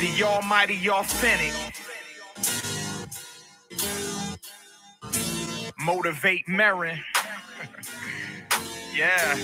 The almighty authentic. Motivate Marin. yeah.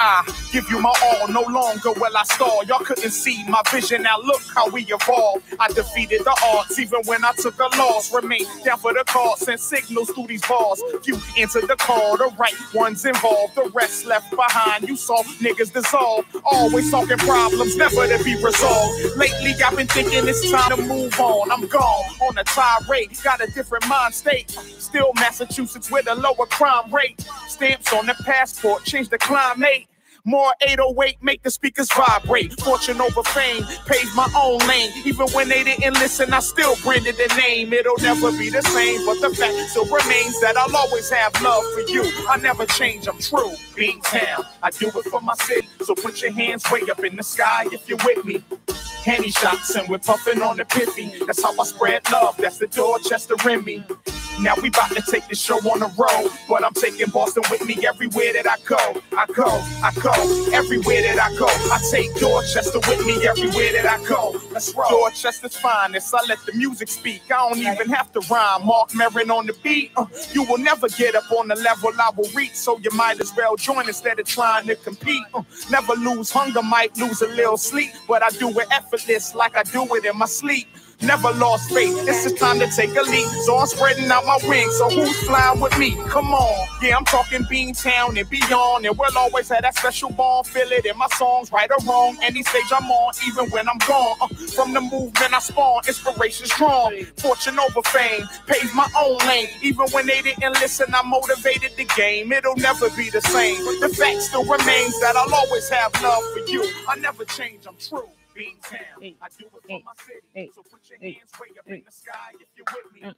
I give you my all, no longer will I stall. Y'all couldn't see my vision, now look how we evolved. I defeated the odds, even when I took a loss. Remain down for the cause, send signals through these bars. Few answered the call, the right ones involved, the rest left behind. You saw niggas dissolve, always talking problems, never to be resolved. Lately, I've been thinking it's time to move on. I'm gone on a tirade, got a different mind state. Still Massachusetts with a lower crime rate. Stamps on the passport, change the climate. More 808 make the speakers vibrate. Fortune over fame, paved my own lane. Even when they didn't listen, I still branded the name. It'll never be the same, but the fact still remains that I'll always have love for you. I never change, I'm true. Being town, I do it for my city. So put your hands way up in the sky if you're with me. Henny shots and we're puffing on the piffy. That's how I spread love. That's the Dorchester in me. Now we about to take the show on the road, but I'm taking Boston with me everywhere that I go. I go, I go, everywhere that I go. I take Dorchester with me everywhere that I go. Let's roll. Dorchester's finest. I let the music speak. I don't even have to rhyme. Mark Maron on the beat. Uh, you will never get up on the level I will reach, so you might as well join instead of trying to compete. Uh, never lose hunger, might lose a little sleep, but I do it effortless like I do it in my sleep. Never lost faith. It's just time to take a leap. So I'm spreading out my wings. So who's flying with me? Come on. Yeah, I'm talking Beantown and beyond. And we'll always have that special bond. Feel it in my songs, right or wrong. Any stage I'm on, even when I'm gone. Uh, from the movement I spawn, inspiration strong. Fortune over fame. Paved my own lane. Even when they didn't listen, I motivated the game. It'll never be the same. The fact still remains that I'll always have love for you. I never change, I'm true. Beantown. Hey, I do it for my city. so put your hands way up in the sky if you're with me.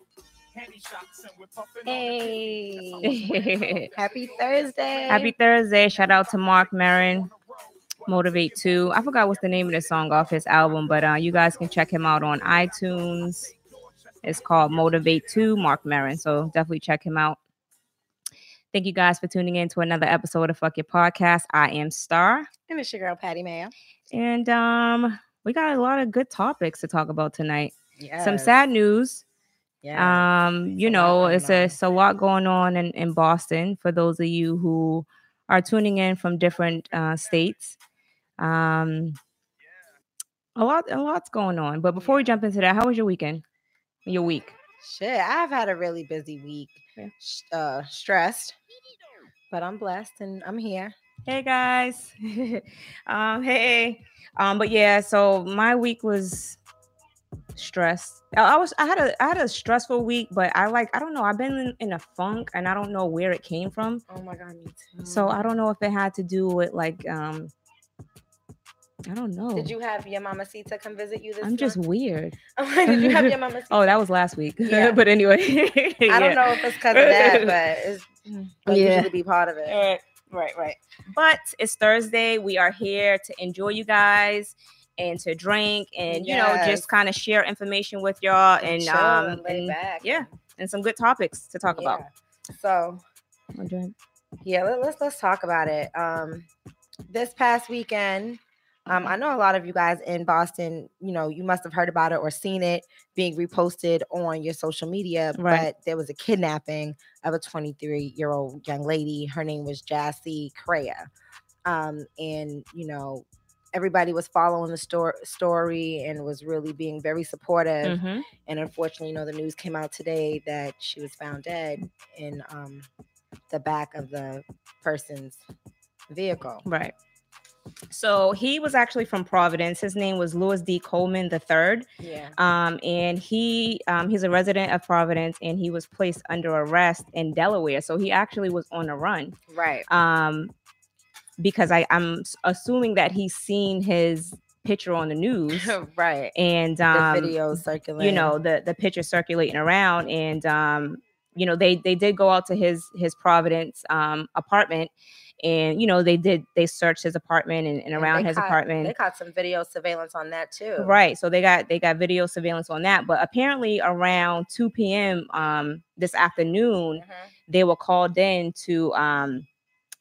Hey. Happy Thursday. Happy Thursday. Shout out to Mark Marin, Motivate 2. I forgot what's the name of the song off his album, but uh, you guys can check him out on iTunes. It's called Motivate 2, Mark Marin. So definitely check him out. Thank you guys for tuning in to another episode of Fuck Your Podcast. I am Star. And it's your girl Patty Mayo. And um, we got a lot of good topics to talk about tonight. Yes. Some sad news. Yeah. Um, you know, it's a, it's a lot going on in, in Boston for those of you who are tuning in from different uh, states. Um, a lot, a lot's going on. But before we jump into that, how was your weekend? Your week? Shit, I've had a really busy week. Yeah. Uh, stressed, but I'm blessed and I'm here. Hey guys. um, hey. Um, but yeah, so my week was stressed. I, was I had a I had a stressful week, but I like I don't know, I've been in, in a funk and I don't know where it came from. Oh my god, me too. So I don't know if it had to do with like um I don't know. Did you have your mama Sita come visit you this week? I'm just weird. Did you have your mama Sita? Oh, that was last week. Yeah. but anyway. I don't know if it's because of that, but it's but Yeah. usually be part of it. Right, right, right. But it's Thursday. We are here to enjoy you guys and to drink and you know just kind of share information with y'all and Chill um and lay and- back. yeah and some good topics to talk about. So Okay. yeah, let, let's let's talk about it. Um, this past weekend, um, I know a lot of you guys in Boston. You know, you must have heard about it or seen it being reposted on your social media. Right. But there was a kidnapping of a 23 year old young lady. Her name was Jassy Correia, um, and you know. Everybody was following the sto- story and was really being very supportive. Mhm. And unfortunately, you know, the news came out today that she was found dead in um, the back of the person's vehicle. Right. So he was actually from Providence. His name was Louis D. Coleman III. Yeah. Um, and he um, he's a resident of Providence and he was placed under arrest in Delaware. So he actually was on a run. Right. Um, because I, I'm assuming that he's seen his picture on the news right. and The um, video circulating. you know the the picture circulating around and um you know they they did go out to his his providence um apartment and you know they did they searched his apartment and, and And around they his caught- apartment They caught some video surveillance on that too. right so they got they got video surveillance on that but apparently around 2 p.m um this afternoon Mhm. they were called in to um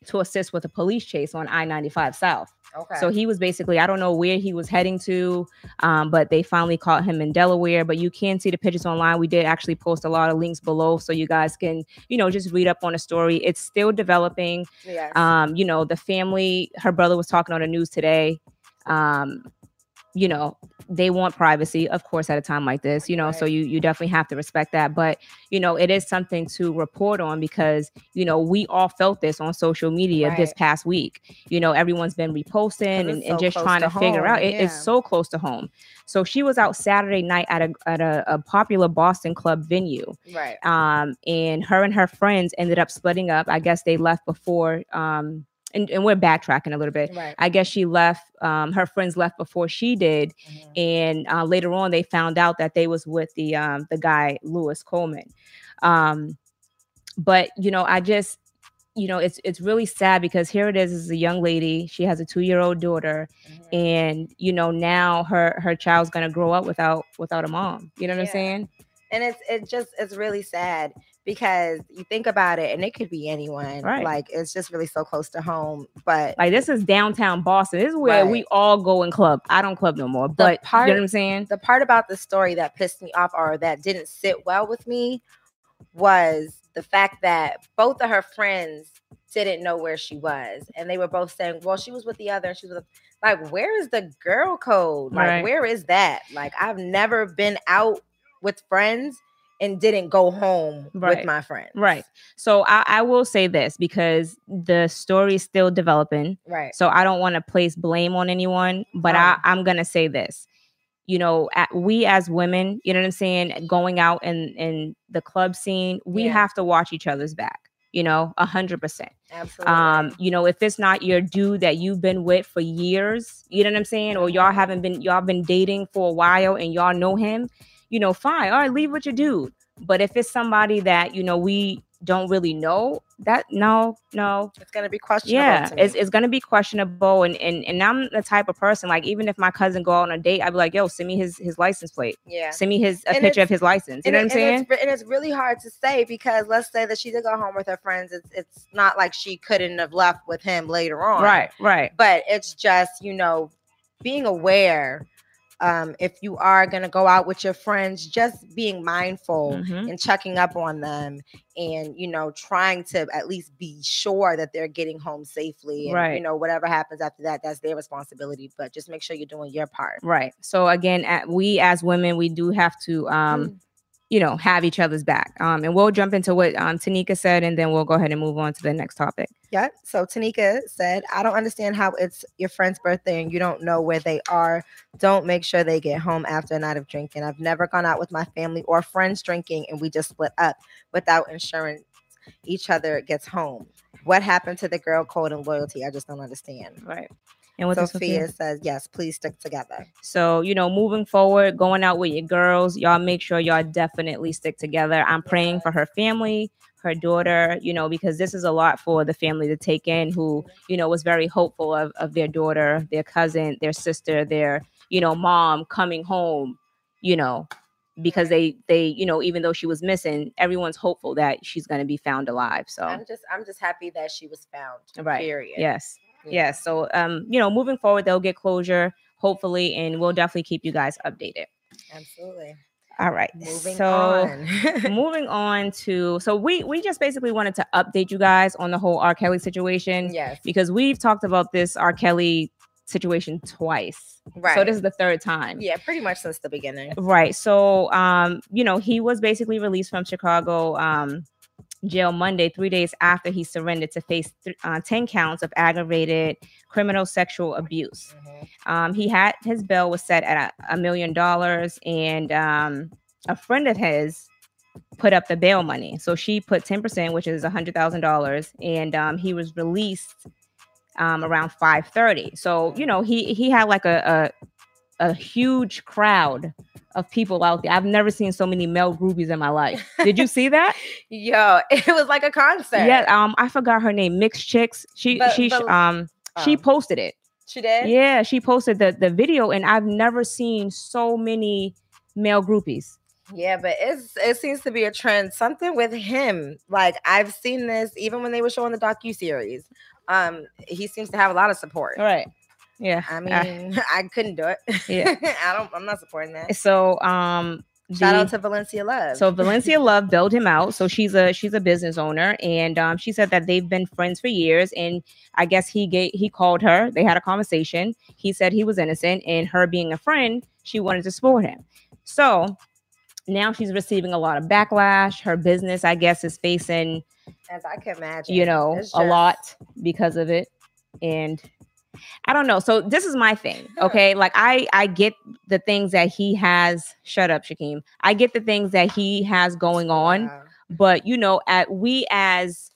to assist with a police chase on I-95 South. Okay. So he was basically, I don't know where he was heading to, um, but they finally caught him in Delaware. But you can see the pictures online. We did actually post a lot of links below so you guys can, you know, just read up on the story. It's still developing. yes. Um, you know, the family, her brother was talking on the news today. Um, you know, they want privacy, of course, at a time like this, you know, so you you definitely have to respect that. But you know, it is something to report on because you know we all felt this on social media this past week. You know, everyone's been reposting and, it's and just trying to, to figure out. It- It's so close to home. So she was out Saturday night at a at a, a popular Boston club venue right. um, and her and her friends ended up splitting up. I guess they left before, um, and, and we're backtracking a little bit. Right. I guess she left, um, her friends left before she did, Mhm. and uh, later on they found out that they was with the um, the guy Louis Coleman. Um, but you know, I just you know, it's it's really sad because here it is, is a young lady. She has a two year old daughter, Mhm. and you know now her her child's gonna grow up without without a mom. You know what I'm saying? and it's it just it's really sad because you think about it and it could be anyone Right. like it's just really so close to home but Like this is downtown Boston. This is where we all go and club. I don't club no more, but part- you know what I'm saying? the part about the story that pissed me off or that didn't sit well with me was the fact that both of her friends didn't know where she was and they were both saying well she was with the other and she was with like where is the girl code like Right. where is that like i've never been out with friends and didn't go home Right. with my friends Right. So I, I will say this because the story is still developing. right So I don't want to place blame on anyone, but I, Right. I'm gonna say this. You know, at, we as women, you know what I'm saying, going out in in the club scene, we Yeah. have to watch each other's back. You know, a hundred percent. absolutely um you know if it's not your dude that you've been with for years you know what i'm saying or y'all haven't been y'all been dating for a while and y'all know him you know fine all right leave what you do. but if it's somebody that you know we don't really know that no no it's gonna be questionable yeah it's, it's gonna be questionable and, and and i'm the type of person like even if my cousin go on a date i'd be like yo send me his his license plate yeah send me his a And picture of his license you and know it- what i'm and saying It's, and it's really hard to say because let's say that she did go home with her friends. It's it's not like she couldn't have left with him later on. right right But it's just, you know, being aware. Um, if you are gonna go out with your friends, just being mindful Mhm. and checking up on them and you know, trying to at least be sure that they're getting home safely. And you know, whatever happens after that, that's their responsibility. But just make sure you're doing your part. right so again at, we as women we do have to um Mm. You know, have each other's back. Um, and we'll jump into what um, Tanika said, and then we'll go ahead and move on to the next topic. Yep. So Tanika said, I don't understand how it's your friend's birthday and you don't know where they are. Don't make sure they get home after a night of drinking. I've never gone out with my family or friends drinking and we just split up without insurance. Each other gets home. What happened to the girl code and loyalty? I just don't understand. Right. And with Sophia says, yes, please stick together. So, you know, moving forward, going out with your girls, y'all make sure y'all definitely stick together. I'm praying for her family, her daughter, you know, because this is a lot for the family to take in who, you know, was very hopeful of, of their daughter, their cousin, their sister, their, you know, mom coming home, you know, because they, they, you know, even though she was missing, everyone's hopeful that she's going to be found alive. So, I'm just I'm just happy that she was found. Right. Period. yes. Yeah. Yes. So, um, you know, moving forward, they'll get closure, hopefully, and we'll definitely keep you guys updated. Absolutely. All right. Moving so on. moving on to so we we just basically wanted to update you guys on the whole R. Kelly situation yes. because we've talked about this R. Kelly situation twice. Right. So this is the third time. yeah, pretty much since the beginning. Right. So um, you know, he was basically released from Chicago um jail Monday, three days after he surrendered to face th- uh, 10 counts of aggravated criminal sexual abuse. Mhm. Um, he had his bail was set at a, a million dollars, and um, a friend of his put up the bail money. So she put 10%, which is a hundred thousand dollars, and um, he was released um, around 5:30. So you know, he he had like a, a a huge crowd of people out there. I've never seen so many male groupies in my life. Did you see that? Yo, it was like a concert. yeah. Um, I forgot her name. Mixed chicks. She But- she but- um she Um, posted it. she did. Yeah, she posted the the video, and I've never seen so many male groupies. Yeah, but it's it seems to be a trend. Something with him. Like I've seen this even when they were showing the docu series. Um, he seems to have a lot of support. Right. Yeah. I mean, I, couldn't do it. Yeah. I don't. I'm not supporting that. So um Shout the- out to Valencia Love. So Valencia Love bailed him out. So she's a she's a business owner, and um, she said that they've been friends for years. And I guess he gave he called her. They had a conversation. He said he was innocent, and her being a friend, she wanted to support him. So now she's receiving a lot of backlash. Her business, I guess, is facing as I can imagine, you know It's a lot because of it, and. I don't know. So this is my thing. Okay. Like I I get the things that he has. Shut up, Shakeem. I get the things that he has going on Wow. but you know at we as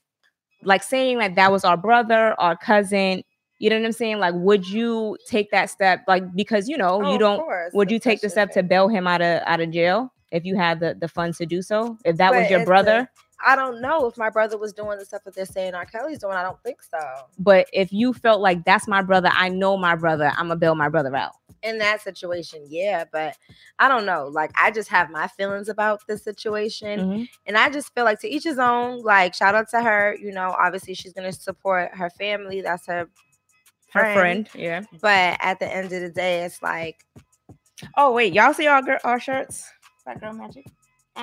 like saying that that was our brother our cousin you know what i'm saying like would you take that step like because you know Oh, you don't course, would you take the step to bail him out of out of jail if you had the the funds to do so if that was your brother I don't know if my brother was doing the stuff that they're saying R. Kelly's doing. I don't think so. but if you felt like that's my brother i know my brother i'm gonna bail my brother out in that situation, yeah, but I don't know. Like I just have my feelings about the situation. Mhm. And I just feel like to each his own, like shout out to her, you know, obviously she's gonna support her family. That's her her friend yeah But at the end of the day, it's like oh wait y'all see our, gir- our shirts black girl magic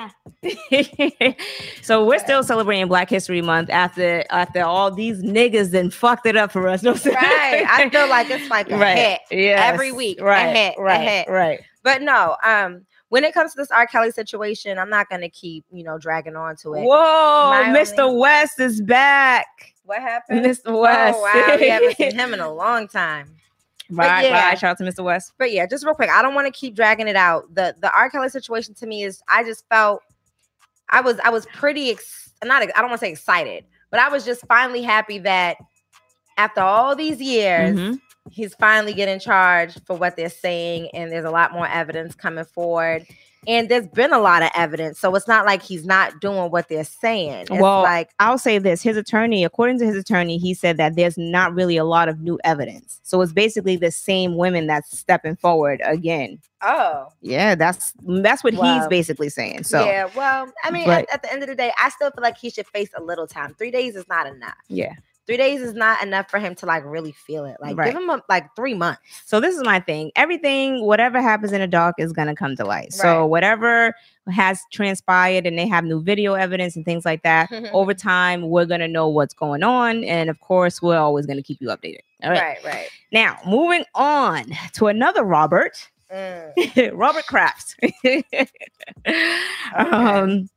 Ah. so we're still celebrating Black History Month after after all these niggas then fucked it up for us. No, right. I feel like it's like a right. hit. Yes. every week, a Right. hit, a right. hit. Right. But no, um, when it comes to this R. Kelly situation, I'm not gonna keep, you know, dragging on to it. Whoa, My Mr. only- West is back. What happened? Mr. West. Oh wow, we haven't seen him in a long time. Right, yeah. Shout out to Mr. West. But yeah, just real quick, I don't want to keep dragging it out. The the R. Kelly situation to me is I just felt I was I was pretty ex- not I don't want to say excited, but I was just finally happy that after all these years, Mhm. he's finally getting charged for what they're saying, and there's a lot more evidence coming forward. And there's been a lot of evidence, so it's not like he's not doing what they're saying. It's Well, like I'll say this: his attorney, according to his attorney, he said that there's not really a lot of new evidence. So it's basically the same women that's stepping forward again. oh, Yeah, that's that's what he's basically saying. So yeah. Well, I mean, but- at, at the end of the day, I still feel like he should face a little time. Three days is not enough. yeah. Three days is not enough for him to like really feel it. Like Right. give him a, like three months. So this is my thing. Everything, whatever happens in the dark, is gonna come to light. So whatever has transpired, and they have new video evidence and things like that. over time, we're gonna know what's going on, and of course, we're always gonna keep you updated. All right. right, right. Now, moving on to another Robert, Mm. Robert Kraft. Um.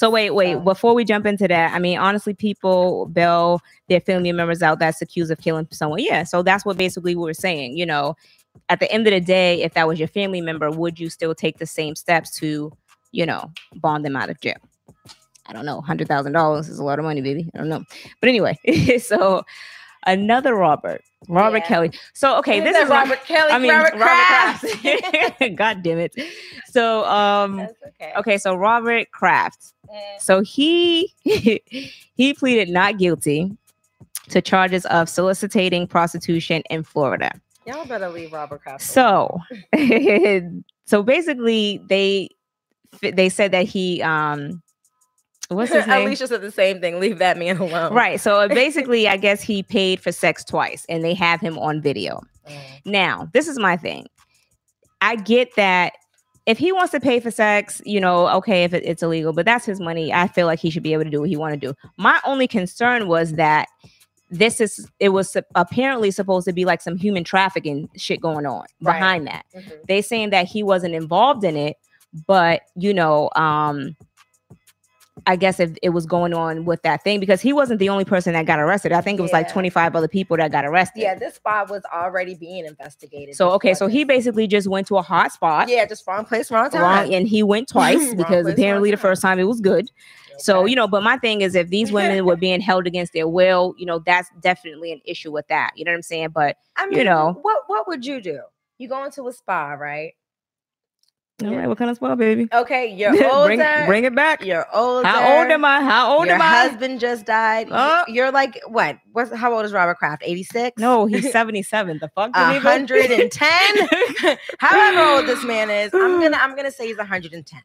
So wait, wait. Before we jump into that, I mean, honestly, people bail their family members out that's accused of killing someone. Yeah. So that's what basically we were saying. You know, at the end of the day, if that was your family member, would you still take the same steps to, you know, bond them out of jail? I don't know. Hundred thousand dollars is a lot of money, baby. I don't know. But anyway, so another Robert, Robert Yeah. Kelly. So okay, this Is is that my- Robert Kelly. I mean, Robert, Kraft. Kraft. God damn it. So, um, okay. okay, so Robert Kraft. Mm. So he he pleaded not guilty to charges of soliciting prostitution in Florida. Y'all better leave Robert Kraft. So, so basically, they they said that he um, what's his name? Alicia said the same thing. Leave that man alone. Right. So basically, I guess he paid for sex twice, and they have him on video. Mm. Now, this is my thing. I get that if he wants to pay for sex, you know, okay, if it, it's illegal, but that's his money. I feel like he should be able to do what he want to do. My only concern was that this is it was apparently supposed to be like some human trafficking shit going on Right. behind that. Mhm. They saying that he wasn't involved in it, but you know, um I guess if it was going on with that thing because he wasn't the only person that got arrested. I think it was like 25 other people that got arrested. Yeah, this spot was already being investigated. So okay, so he basically just went to a hot spot. yeah, just wrong place, wrong time. Wrong, and he went twice because place, apparently the first time it was good. So you know, but my thing is, if these women were being held against their will, you know, that's definitely an issue with that. You know what I'm saying? But I you know. what what would you do? You go into a spa, right? All right, what kind of spell, baby? Okay, you're older. bring, bring it back. You're older. How old am I? How old Your am I? husband just died. Oh. You're like what? What's how old is Robert Kraft? 86? No, he's 77. The fuck? Hundred and ten. However old this man is, I'm gonna I'm gonna say he's 110.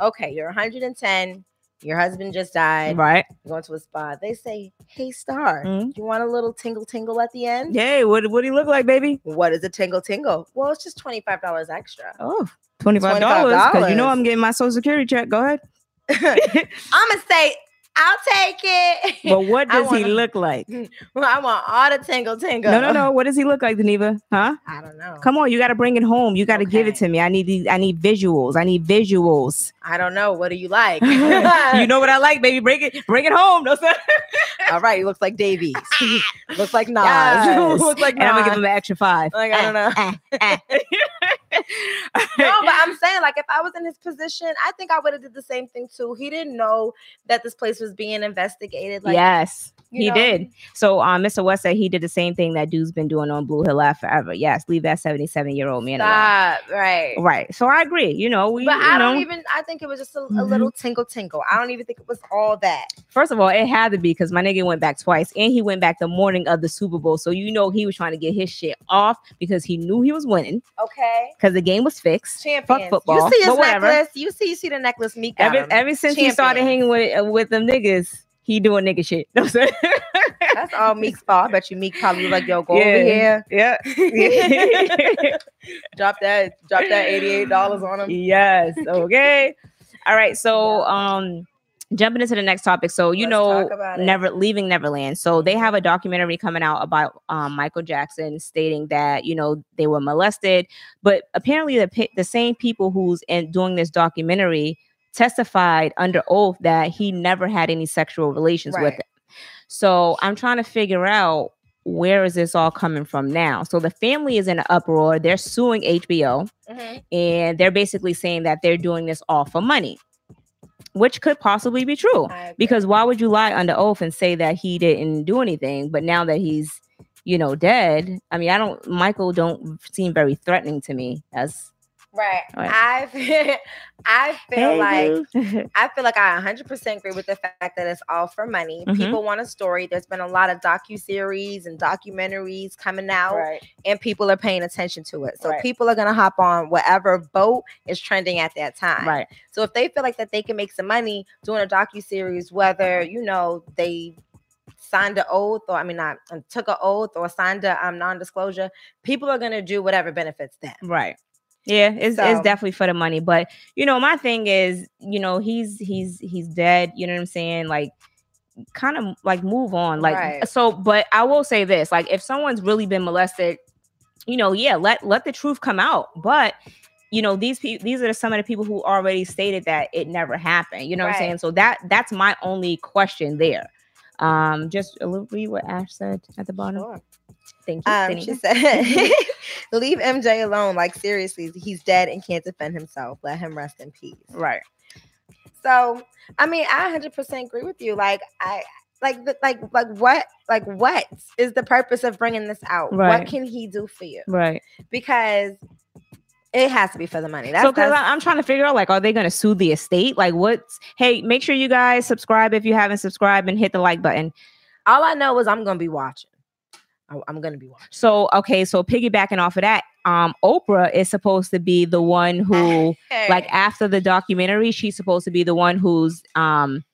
Okay, you're 110. Your husband just died. right. You're going to a spa. They say, "Hey, Star, Mhm. you want a little tingle tingle at the end?" Yay, what what do you look like, baby? What is a tingle tingle? Well, it's just twenty five dollars extra. Oh, $25. Because you know I'm getting my social security check. Go ahead. I'm gonna say, I'll take it. but what does he wanna- look like? well, I want all the tingle tingle. No, no, no. What does he look like, Geneva? Huh? I don't know. Come on, you got to bring it home. You got to give it to me. I need these. I need visuals. I need visuals. I don't know. What do you like? you know what I like, baby. Bring it. Bring it home. No, sir. All right, he looks like Davies. looks like Nas. Yes. looks like and I'm gonna give him an extra five. Like I don't eh, know. Eh, eh. No, but I'm saying like if I was in his position, I think I would have did the same thing too. He didn't know that this place was being investigated. Like yes, he know? did. So, um, Mr. West said he did the same thing that dude's been doing on Blue Hill Live forever. Yes, leave that 77 year old man alone. Right. Right. So I agree. You know, we. But I know, don't even. I think it was just a, a Mhm. little tingle tingle. I don't even think it was all that. First of all, it had to be because my nigga went back twice, and he went back the morning of the Super Bowl. So you know he was trying to get his shit off because he knew he was winning Okay. Because the game was fixed. Champions. football, You see his whatever. necklace. You see. You see the necklace. Meek got Ever, him. ever since he started hanging with uh, with them niggas, he doing nigga shit. You know what I'm saying? That's all Meek's fault. I bet you Meek probably like, "Yo, go Yeah. over here, yeah. drop that, drop that eighty-eight dollars on him." yes. Okay. All right. So um jumping into the next topic. So you Let's know never leaving Neverland. So they have a documentary coming out about um Michael Jackson stating that, you know, they were molested, but apparently the the same people who's in doing this documentary testified under oath that he never had any sexual relations with Right. it. So I'm trying to figure out where is this all coming from now? So the family is in an uproar. They're suing HBO Mhm. and they're basically saying that they're doing this all for money, which could possibly be true. Because why would you lie under oath and say that he didn't do anything, but now that he's, you know, dead? I mean, I don't. Michael don't seem very threatening to me. As right, Right. I feel, I feel like. I feel like I 100% agree with the fact that it's all for money. Mhm. People want a story. There's been a lot of docu series and documentaries coming out, right, and people are paying attention to it. So Right. people are gonna hop on whatever boat is trending at that time. right, So if they feel like that they can make some money doing a docu series, whether you know they signed an oath or I mean not took an oath or signed a um, non-disclosure, people are gonna do whatever benefits them. right. Yeah, it's So- it's definitely for the money. But you know, my thing is, you know, he's he's he's dead. You know what I'm saying? Like kind of like move on like Right. so but i will say this like if someone's really been molested you know yeah let let the truth come out but you know these people these are some of the people who already stated that it never happened you know what i'm saying so that that's my only question there um just a little read what ash said at the bottom Sure. Thank you Um, she said, "Leave MJ alone. Like seriously, he's dead and can't defend himself. Let him rest in peace." right So, I mean, I 100% agree with you. Like, I like the, like like what like what is the purpose of bringing this out? Right. What can he do for you? right Because it has to be for the money. That's, so because i'm trying to figure out like are they going to sue the estate like what's hey make sure you guys subscribe if you haven't subscribed and hit the like button all I know is I'm gonna be watching. I- I'm gonna be watching. So okay, so piggybacking off of that, um, Oprah is supposed to be the one who, like, after the documentary, she's supposed to be the one who's um,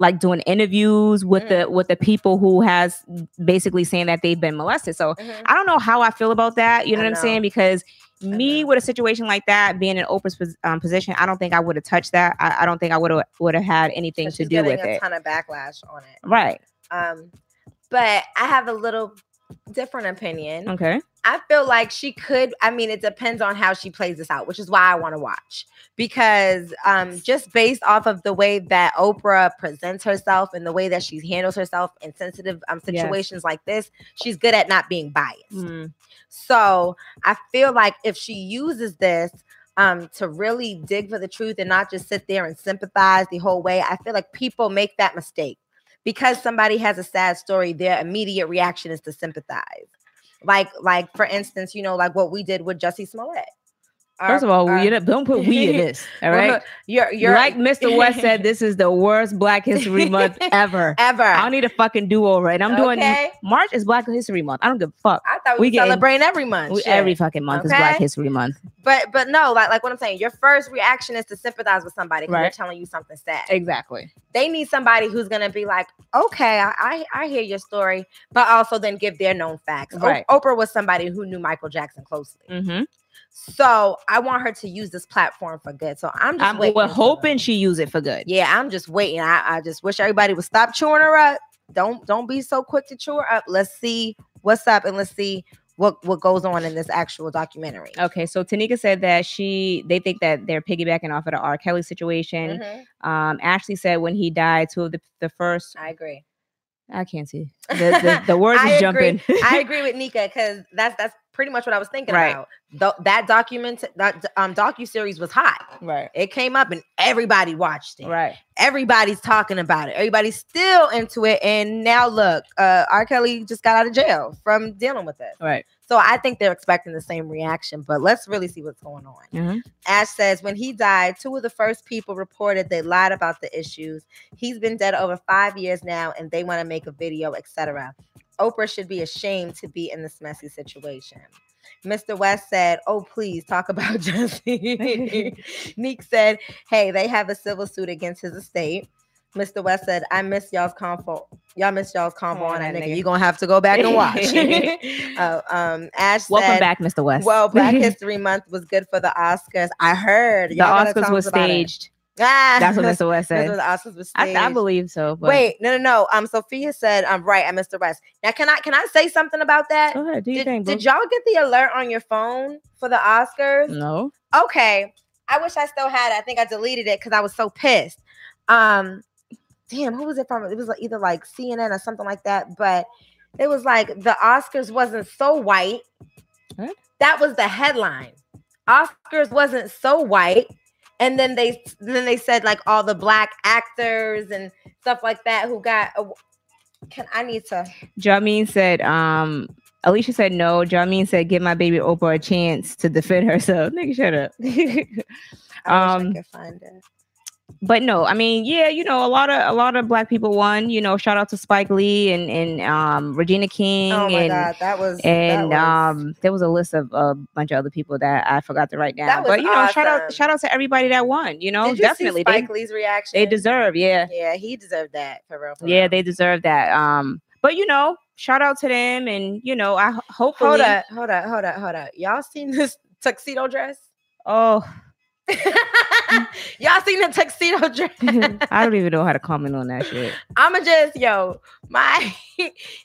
like doing interviews with the with the people who has basically saying that they've been molested. So Mhm. I don't know how I feel about that. You know I what I'm saying? Because me with a situation like that, being in Oprah's um, position, I don't think I would have touched that. I, I don't think I would have would have had anything So to do with a it. ton of backlash on it. Right. Um, but I have a little different opinion. Okay. I feel like she could. I mean, it depends on how she plays this out, which is why I want to watch because um, just based off of the way that Oprah presents herself and the way that she handles herself in sensitive um, Yes. situations like this, she's good at not being biased. Mm, So I feel like if she uses this um, to really dig for the truth and not just sit there and sympathize the whole way, I feel like people make that mistake because somebody has a sad story. Their immediate reaction is to sympathize. Like, like for instance, you know, like what we did with Jussie Smollett. First of all, we, don't put we in this. All right. Well, you're you're like Mr. West said, this is the worst Black History Month ever. ever. I don't need a fucking do over. I'm doing Okay. March is Black History Month. I don't give a fuck. I thought we we, celebrating every month. We- every fucking month is Black History Month. but but no, like like what I'm saying, your first reaction is to sympathize with somebody because they're telling you something sad. Exactly. They need somebody who's gonna be like, okay, I I, I hear your story, but also then give their known facts. O- Right. Oprah was somebody who knew Michael Jackson closely, Mm-hmm. So I want her to use this platform for good. So I'm just I'm waiting we're hoping she use it for good. Yeah, I'm just waiting. I, I just wish everybody would stop chewing her up. Don't don't be so quick to chew her up. Let's see what's up and let's see what what goes on in this actual documentary. Okay, so Tanika said that she they think that they're piggybacking off of the R. Kelly situation. Mhm, Um, Ashley said when he died, two of the the first I agree. I can't see the the, the words is agree. jumping. I agree with Nika because that's that's pretty much what I was thinking Right. about. Th- that document that um docu series was hot. right, It came up and everybody watched it. right. Everybody's talking about it. Everybody's still into it. And now look, uh R. Kelly just got out of jail from dealing with it. Right. So I think they're expecting the same reaction, but let's really see what's going on. Mhm. Ash says when he died, two of the first people reported they lied about the issues. He's been dead over five years now, and they want to make a video, etc. Oprah should be ashamed to be in this messy situation. Mr. West said, "Oh, please talk about Jussie." Neek said, "Hey, they have a civil suit against his estate." Mr. West said, "I miss y'all's convo. Y'all miss y'all's convo Oh, on that nigga. nigga. You gonna have to go back and watch." uh, um, Ash Welcome said, back, Mr. West. well, Black History Month was good for the Oscars. I heard the Oscars was staged. it. Ah, That's what Mr. West said. what the Oscars was I. I believe so. But Wait, no, no, no. Um, Sophia said, "I'm right." I missed the rest. Now, can I can I say something about that? go ahead, do your Did, thing, bro. did y'all get the alert on your phone for the Oscars? no. Okay, I wish I still had it. I think I deleted it because I was so pissed. Um, damn, who was it from? It was like either like CNN or something like that. But it was like the Oscars wasn't so white. What? That was the headline. Oscars wasn't so white. And then they then they said like all the black actors and stuff like that who got. a- Can I need to? Jameen said, um, Alicia said no. Jameen said, give my baby Oprah a chance to defend herself. Nigga, shut up. I wish Um, I could find it. But no, I mean, yeah, you know, a lot of a lot of black people won. You know, shout out to Spike Lee and and um, Regina King Oh my and god, that was and that was, um, there was a list of a bunch of other people that I forgot to write down. That was But you know, shout out awesome. shout out to everybody that won. You know, you definitely see they Spike Lee's reaction. they deserve, yeah, Yeah, he deserved that for real. for yeah, real. they deserve that. Um, but you know, shout out to them, and you know, I ho- hopefully, Hold up, hold up, hold up, hold up. Y'all seen this tuxedo dress? oh, Y'all seen the tuxedo dress? I don't even know how to comment on that shit. I'ma just yo, my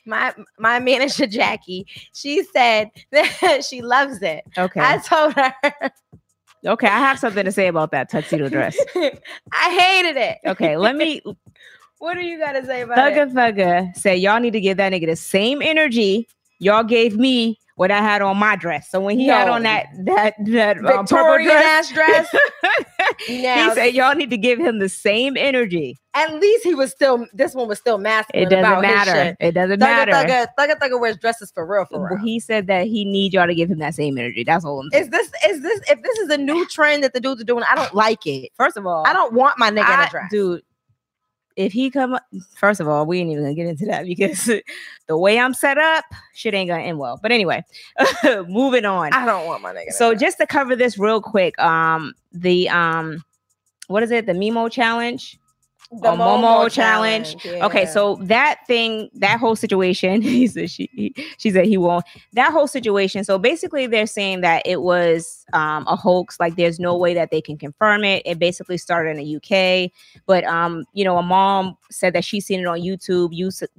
my my manager Jackie, she said that she loves it. Okay, I told her okay, I have something to say about that tuxedo dress. I hated it. Okay, let me What do you gotta say about it? Thugger Thugger say y'all need to give that nigga the same energy y'all gave me when I had on my dress. So when he had on No. that that that um, purple Victorian dress, ass dress. Now, he said y'all need to give him the same energy. at least he was still this one was still masculine. It doesn't matter. It doesn't Thugger, matter. Thugger, Thugger Thugger wears dresses for real, for real. He said that he needs y'all to give him that same energy. That's all I'm saying. Is this is this if this is a new trend that the dudes are doing? I don't like it. First of all, I don't want my nigga in I- a dress. dude. If he come up, first of all, we ain't even gonna get into that because the way I'm set up, shit ain't gonna end well. But anyway, moving on. I don't want my nigga. so just to cover this real quick, um, the um, what is it? The Mimo challenge. The a Momo challenge. Okay, yeah. so that thing, that whole situation, he said she he- she said he won't. That whole situation. So basically, they're saying that it was um, a hoax. Like there's no way that they can confirm it. It basically started in the UK, but um, you know, a mom said that she's seen it on YouTube.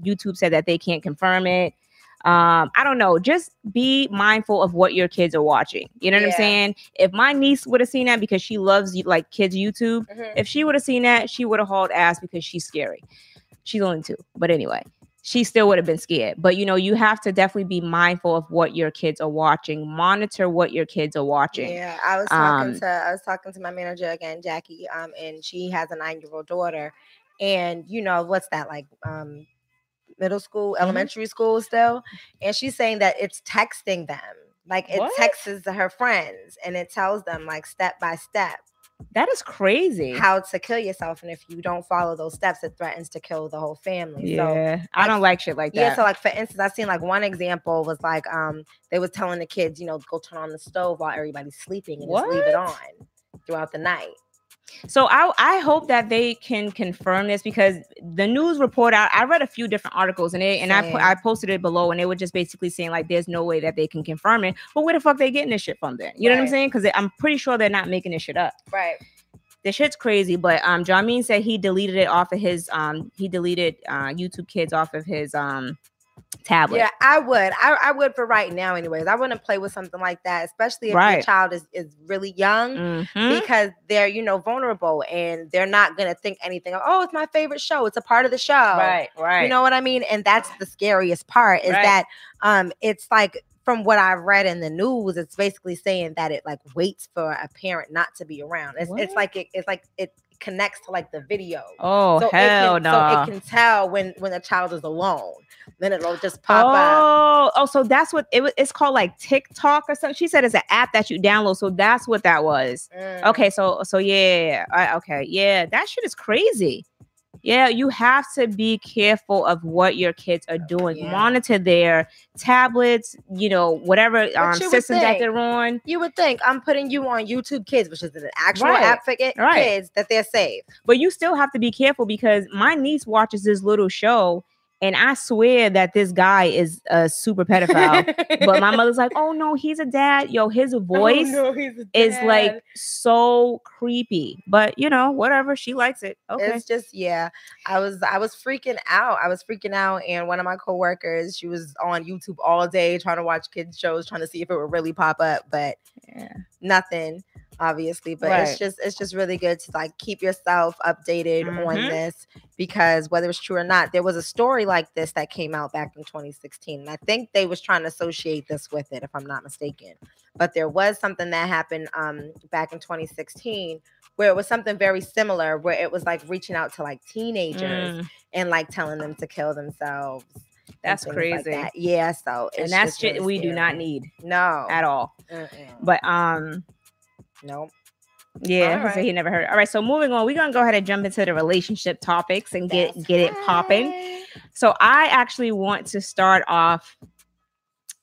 YouTube said that they can't confirm it. Um, I don't know. Just be mindful of what your kids are watching. You know what I'm saying? If my niece would have seen that because she loves like kids YouTube, Mhm. if she would have seen that, she would have hauled ass because she's scary. She's only two, but anyway, she still would have been scared. But you know, you have to definitely be mindful of what your kids are watching. Monitor what your kids are watching. Yeah, I was talking Um, to I was talking to my manager again, Jackie. Um, and she has a nine year old daughter, and you know what's that like? Um, middle school, Mm-hmm. elementary school still, and she's saying that it's texting them Like it What? texts her friends and it tells them like step by step That is crazy. how to kill yourself. And if you don't follow those steps, it threatens to kill the whole family. So yeah, I don't like shit like that. yeah, so like for instance, I seen like one example was like um they was telling the kids, you know, go turn on the stove while everybody's sleeping and just leave it on throughout the night. So I I hope that they can confirm this because the news report out. I read a few different articles and they and I Same. I posted it below and they were just basically saying like there's no way that they can confirm it. But where the fuck they getting this shit from then? You know what I'm saying? Because I'm pretty sure they're not making this shit up. Right. This shit's crazy. But um, Jamin said he deleted it off of his um he deleted uh YouTube Kids off of his um tablet. Yeah, I would. I, I would for right now, anyways. I wouldn't play with something like that, especially if your child is, is really young. Mhm. Because they're, you know, vulnerable and they're not gonna think anything of, oh, it's my favorite show. It's a part of the show. Right, right. You know what I mean? And that's the scariest part is Right. that um it's like from what I've read in the news, it's basically saying that it like waits for a parent not to be around. It's it's like it, it's like it connects to like the video. oh so hell no. So it can tell when when a child is alone. Then it'll just pop up. Oh, oh, so that's what it was. It's called like TikTok or something. She said it's an app that you download. So that's what that was. Mm. Okay, so so yeah, I, okay, yeah, that shit is crazy. Yeah, you have to be careful of what your kids are doing. Yeah. Monitor their tablets, you know, whatever um, that they're on. You would think I'm putting you on YouTube Kids, which is an actual Right. app for Right. kids that they're safe. But you still have to be careful because my niece watches this little show, and I swear that this guy is a super pedophile. but my mother's like, "Oh no, he's a dad. Yo, his voice." is like so creepy. But you know, whatever. She likes it. Okay. It's just yeah. I was I was freaking out. I was freaking out, and one of my coworkers, she was on YouTube all day trying to watch kids shows, trying to see if it would really pop up, but yeah. nothing, obviously. But Right. it's just it's just really good to like keep yourself updated on Mhm. this because whether it's true or not, there was a story like this that came out back in 2016, and I think they was trying to associate this with it, if I'm not mistaken. But there was something that happened um back in 2016 where it was something very similar, where it was like reaching out to like teenagers Mm, and like telling them to kill themselves. That's things like crazy. that. Yeah, so and that's shit really we do not need No, at all. Mm-mm. But um, no. Yeah, All he he never heard. All right, so moving on, we're gonna go ahead and jump into the relationship topics and get That's get it popping. So I actually want to start off.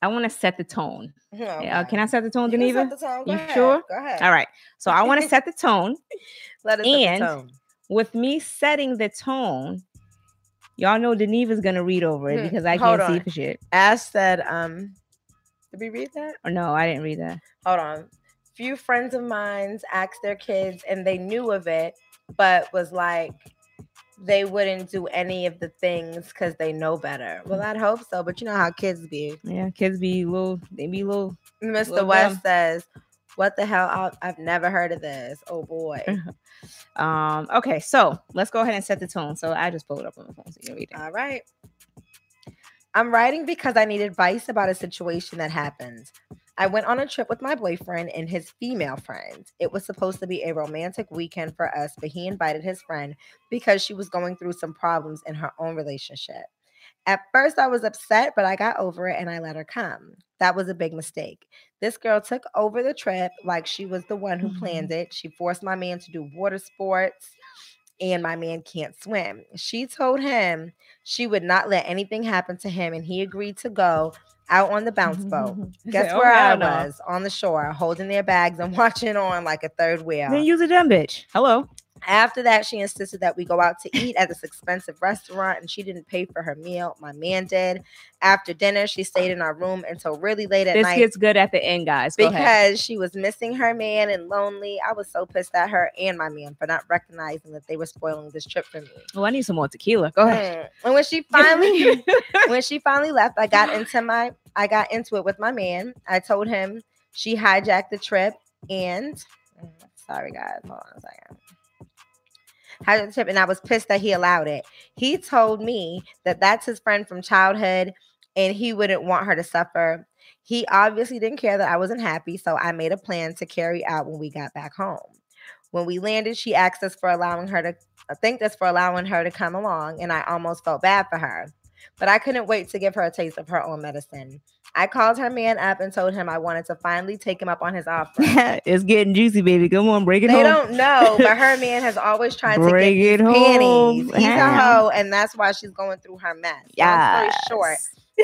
I want to set the tone. Okay. Yeah, can I set the tone, Geneva? the tone. You ahead. sure? Go ahead. All right. So I want to set the tone. Let us set And- the tone. With me setting the tone, y'all know Geneva's gonna read over it Hmm, because I hold can't see on. for shit. Ash said, um, did we read that? Or no, I didn't read that. Hold on. Few friends of mine's asked their kids and they knew of it, but was like, they wouldn't do any of the things because they know better. Well, I'd hope so, but you know how kids be. Yeah, kids be little. They be little. Mr. Little West dumb. says, What the hell? I- I've never heard of this. Oh boy. Um. Okay, so let's go ahead and set the tone. So I just pulled it up on the phone so you can read it. All right. I'm writing because I need advice about a situation that happened. I went on a trip with my boyfriend and his female friend. It was supposed to be a romantic weekend for us, but he invited his friend because she was going through some problems in her own relationship. At first, I was upset, but I got over it and I let her come. That was a big mistake. This girl took over the trip like she was the one who mm-hmm. planned it. She forced my man to do water sports, and my man can't swim. She told him she would not let anything happen to him, and he agreed to go out on the bounce boat. Guess "Oh, where I was on the shore, holding their bags and watching on like a third wheel. Then use a dumb bitch. Hello. After that, she insisted that we go out to eat at this expensive restaurant, and she didn't pay for her meal. My man did. After dinner, she stayed in our room until really late at This night This gets good at the end, guys. Go ahead. because she was missing her man and lonely. I was so pissed at her and my man for not recognizing that they were spoiling this trip for me. Oh, I need some more tequila. Go ahead. Mm. And when she finally when she finally left, I got into my I got into it with my man. I told him she hijacked the trip and mm, sorry guys, hold on a second. Hijacked the trip and I was pissed that he allowed it. He told me that that's his friend from childhood and he wouldn't want her to suffer. He obviously didn't care that I wasn't happy, so I made a plan to carry out when we got back home. When we landed, she asked us for allowing her to I thanked us for allowing her to come along, and I almost felt bad for her. But I couldn't wait to give her a taste of her own medicine. I called her man up and told him I wanted to finally take him up on his offer. it's getting juicy, baby. Come on, break it They home. don't know, but her man has always tried to Break get it these panties. home. He's a hoe, and that's why she's going through her mess. Long story short,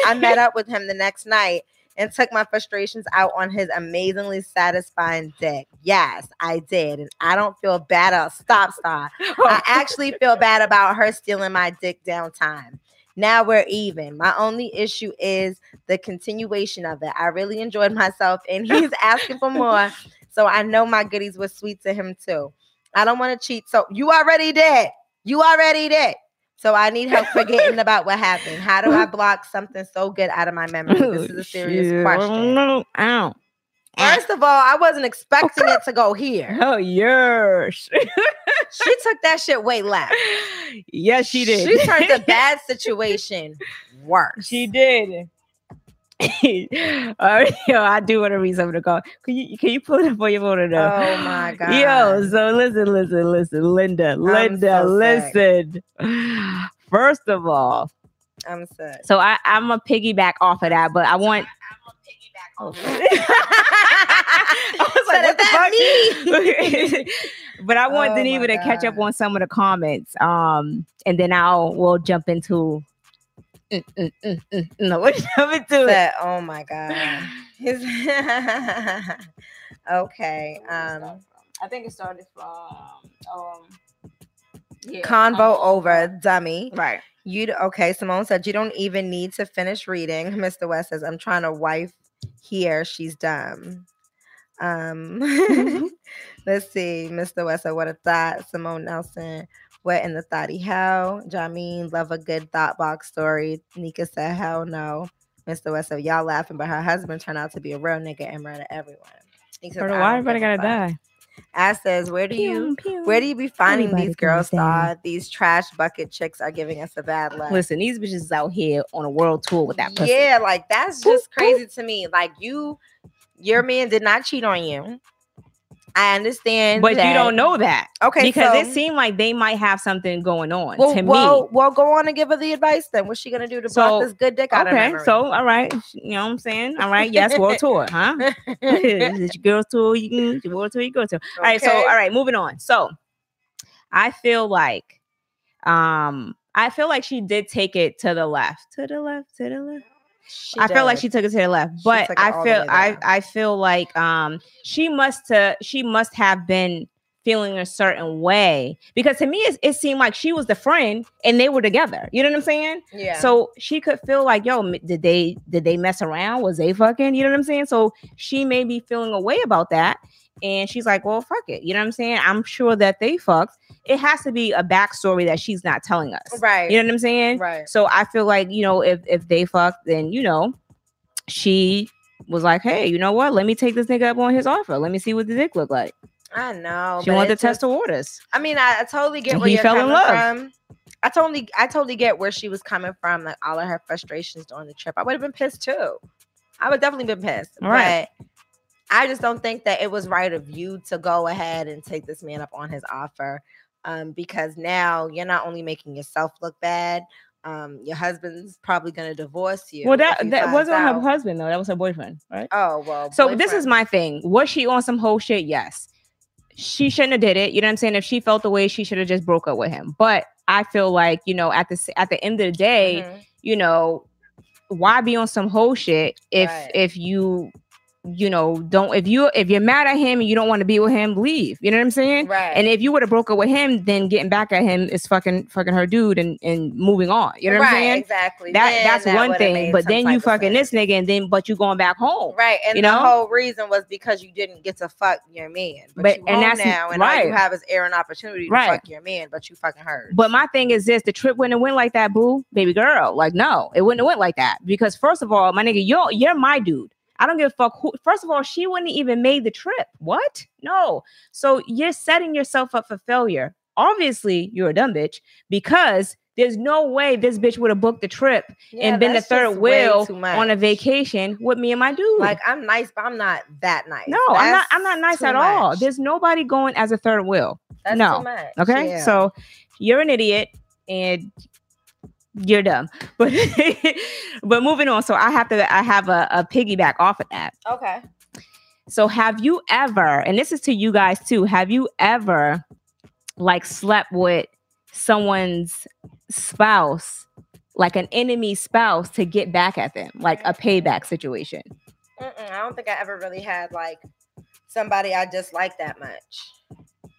I met up with him the next night and took my frustrations out on his amazingly satisfying dick. Yes, I did. And I don't feel bad. About, stop, stop. I actually feel bad about her stealing my dick downtime. Now we're even. My only issue is the continuation of it. I really enjoyed myself and he's asking for more. So I know my goodies were sweet to him too. I don't want to cheat. So you already did. You already did. So I need help forgetting about what happened. How do I block something so good out of my memory? This is a oh, serious Shit, I don't question. know. Ow. First of all, I wasn't expecting it to go here. Oh, yours. She took that shit way left. yes, she did. She turned a bad situation worse. She did. All right, yo, I do want to read some of the call. Can you can you pull it up on your phone though? Oh my god. Yo, so listen, listen, listen, Linda, Linda, so listen. First of all, I'm sick. so I I'm a piggyback off of that, but I want. Oh. I was like, "Is what the fuck? but I want Oh Deneva my to catch up on some of the comments. Um, and then I'll we'll jump into mm, mm, mm, no, we'll jump into. Said, oh my god. His okay. Um I think it started from um yeah, convo over, dummy. Right. You okay? Simone said you don't even need to finish reading. Mr. West says I'm trying to wife here. She's dumb. Um, let's see. Mr. West said what a thought. Simone Nelson. What in the thoughty hell? Jameen love a good thought box story. Nika said hell no. Mr. West said y'all laughing, but her husband turned out to be a real nigga and murder everyone. He says, Why everybody gotta fuck." die? Ash says, where do you Pew, pew. where do you be finding Everybody these girls? die. These trash bucket chicks are giving us a bad luck. Listen, these bitches is out here on a world tour with that pussy. Yeah, like that's just crazy to me. Like you, your man did not cheat on you. I understand, But you don't know that. Okay, because so, it seemed like they might have something going on well, to well, me. well, go on and give her the advice. Then what's she gonna do to So, block this good dick out of Okay, memory? so all right, you know what I'm saying? All right, yes, world tour, huh? Is it your girls tour? You can your world tour, you go to. All right, so all right, moving on. So I feel like um I feel like she did take it to the left. To the left, to the left. She I feel like she took it to the left, but I feel I. I feel like um she must uh, she must have been feeling a certain way because to me it, it seemed like she was the friend and they were together. You know what I'm saying? yeah. So she could feel like, yo, did they did they mess around? Was they fucking? You know what I'm saying? So she may be feeling a way about that. And she's like, well, fuck it. You know what I'm saying? I'm sure that they fucked. It has to be a backstory that she's not telling us. right, You know what I'm saying? right. So I feel like, you know, if if they fucked, then you know, she was like, hey, you know what? Let me take this nigga up on his offer. Let me see what the dick look like. I know. she wanted to test the waters. I mean, I, I totally get where he you're fell in coming love. from. I totally, I totally get where she was coming from. Like all of her frustrations during the trip. I would have been pissed too. I would definitely been pissed. Right. But I just don't think that it was right of you to go ahead and take this man up on his offer. Um, because now you're not only making yourself look bad. Um, your husband's probably gonna divorce you. Well, that that wasn't out. her husband though. That was her boyfriend, right? Oh well. So this is my thing. Was she on some whole shit? Yes. She shouldn't have did it. You know what I'm saying? If she felt the way, she should have just broke up with him. But I feel like you know, at the at the end of the day, Mhm. you know, why be on some whole shit if Right. if you you know don't if you if you're mad at him and you don't want to be with him, leave. You know what I'm saying? right. And if you would have broke up with him, then getting back at him is fucking fucking her dude and and moving on. You know what right, I'm saying? Exactly. That Then that's that one thing. But then you fucking sense. this nigga and then but you going back home. Right, and you the know? whole reason was because you didn't get to fuck your man. But, But- you and that's- now, and all you have is air and opportunity to Right. fuck your man, but you fucking heard. But my thing is this: the trip wouldn't have went like that, boo, baby girl. Like, no, it wouldn't have went like that because first of all, my nigga, you're you're my dude. I don't give a fuck who. First of all, she wouldn't even made the trip. What? No. So you're setting yourself up for failure. Obviously, you're a dumb bitch because there's no way this bitch would have booked the trip Yeah, and been the third wheel on a vacation with me and my dude. Like I'm nice, but I'm not that nice. no, I'm not. I'm not nice at all. There's nobody going as a third wheel. That's no. much. Okay. Yeah. So you're an idiot and you're dumb. But but moving on. So I have to I have a, a piggyback off of that. Okay. So have you ever, and this is to you guys too, have you ever like slept with someone's spouse, like an enemy spouse, to get back at them, like a payback situation? Mm-mm, I don't think I ever really had like somebody I dislike that much.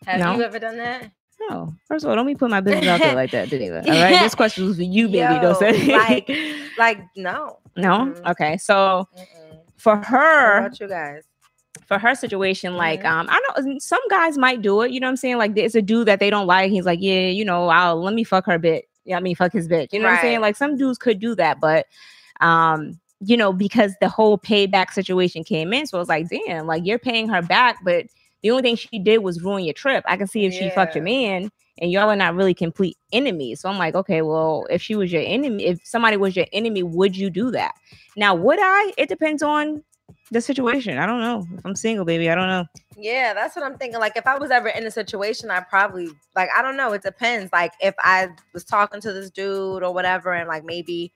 Have No. you ever done that? No, first of all, don't be putting my business out there like that, Geneva. All right, this question was for you, baby. don't say like- Like, no. no. Mm-mm. Okay, so Mm-mm. for What her, about you guys? for her situation, like Mhm. um, I know some guys might do it. You know what I'm saying? Like it's a dude that they don't like. He's like, yeah, you know, I'll let me fuck her bit. Yeah, I mean, fuck his bitch. You know what I'm saying? Like some dudes could do that, but um, you know, because the whole payback situation came in, so it's like, damn, like you're paying her back, but the only thing she did was ruin your trip. I can see if she fucked your man. And y'all are not really complete enemies. So I'm like, okay, well, if she was your enemy, if somebody was your enemy, would you do that? Now, would I? It depends on the situation. I don't know. If I'm single, baby, I don't know. Yeah, that's what I'm thinking. Like, if I was ever in a situation, I probably like I don't know. It depends. Like, if I was talking to this dude or whatever, and like maybe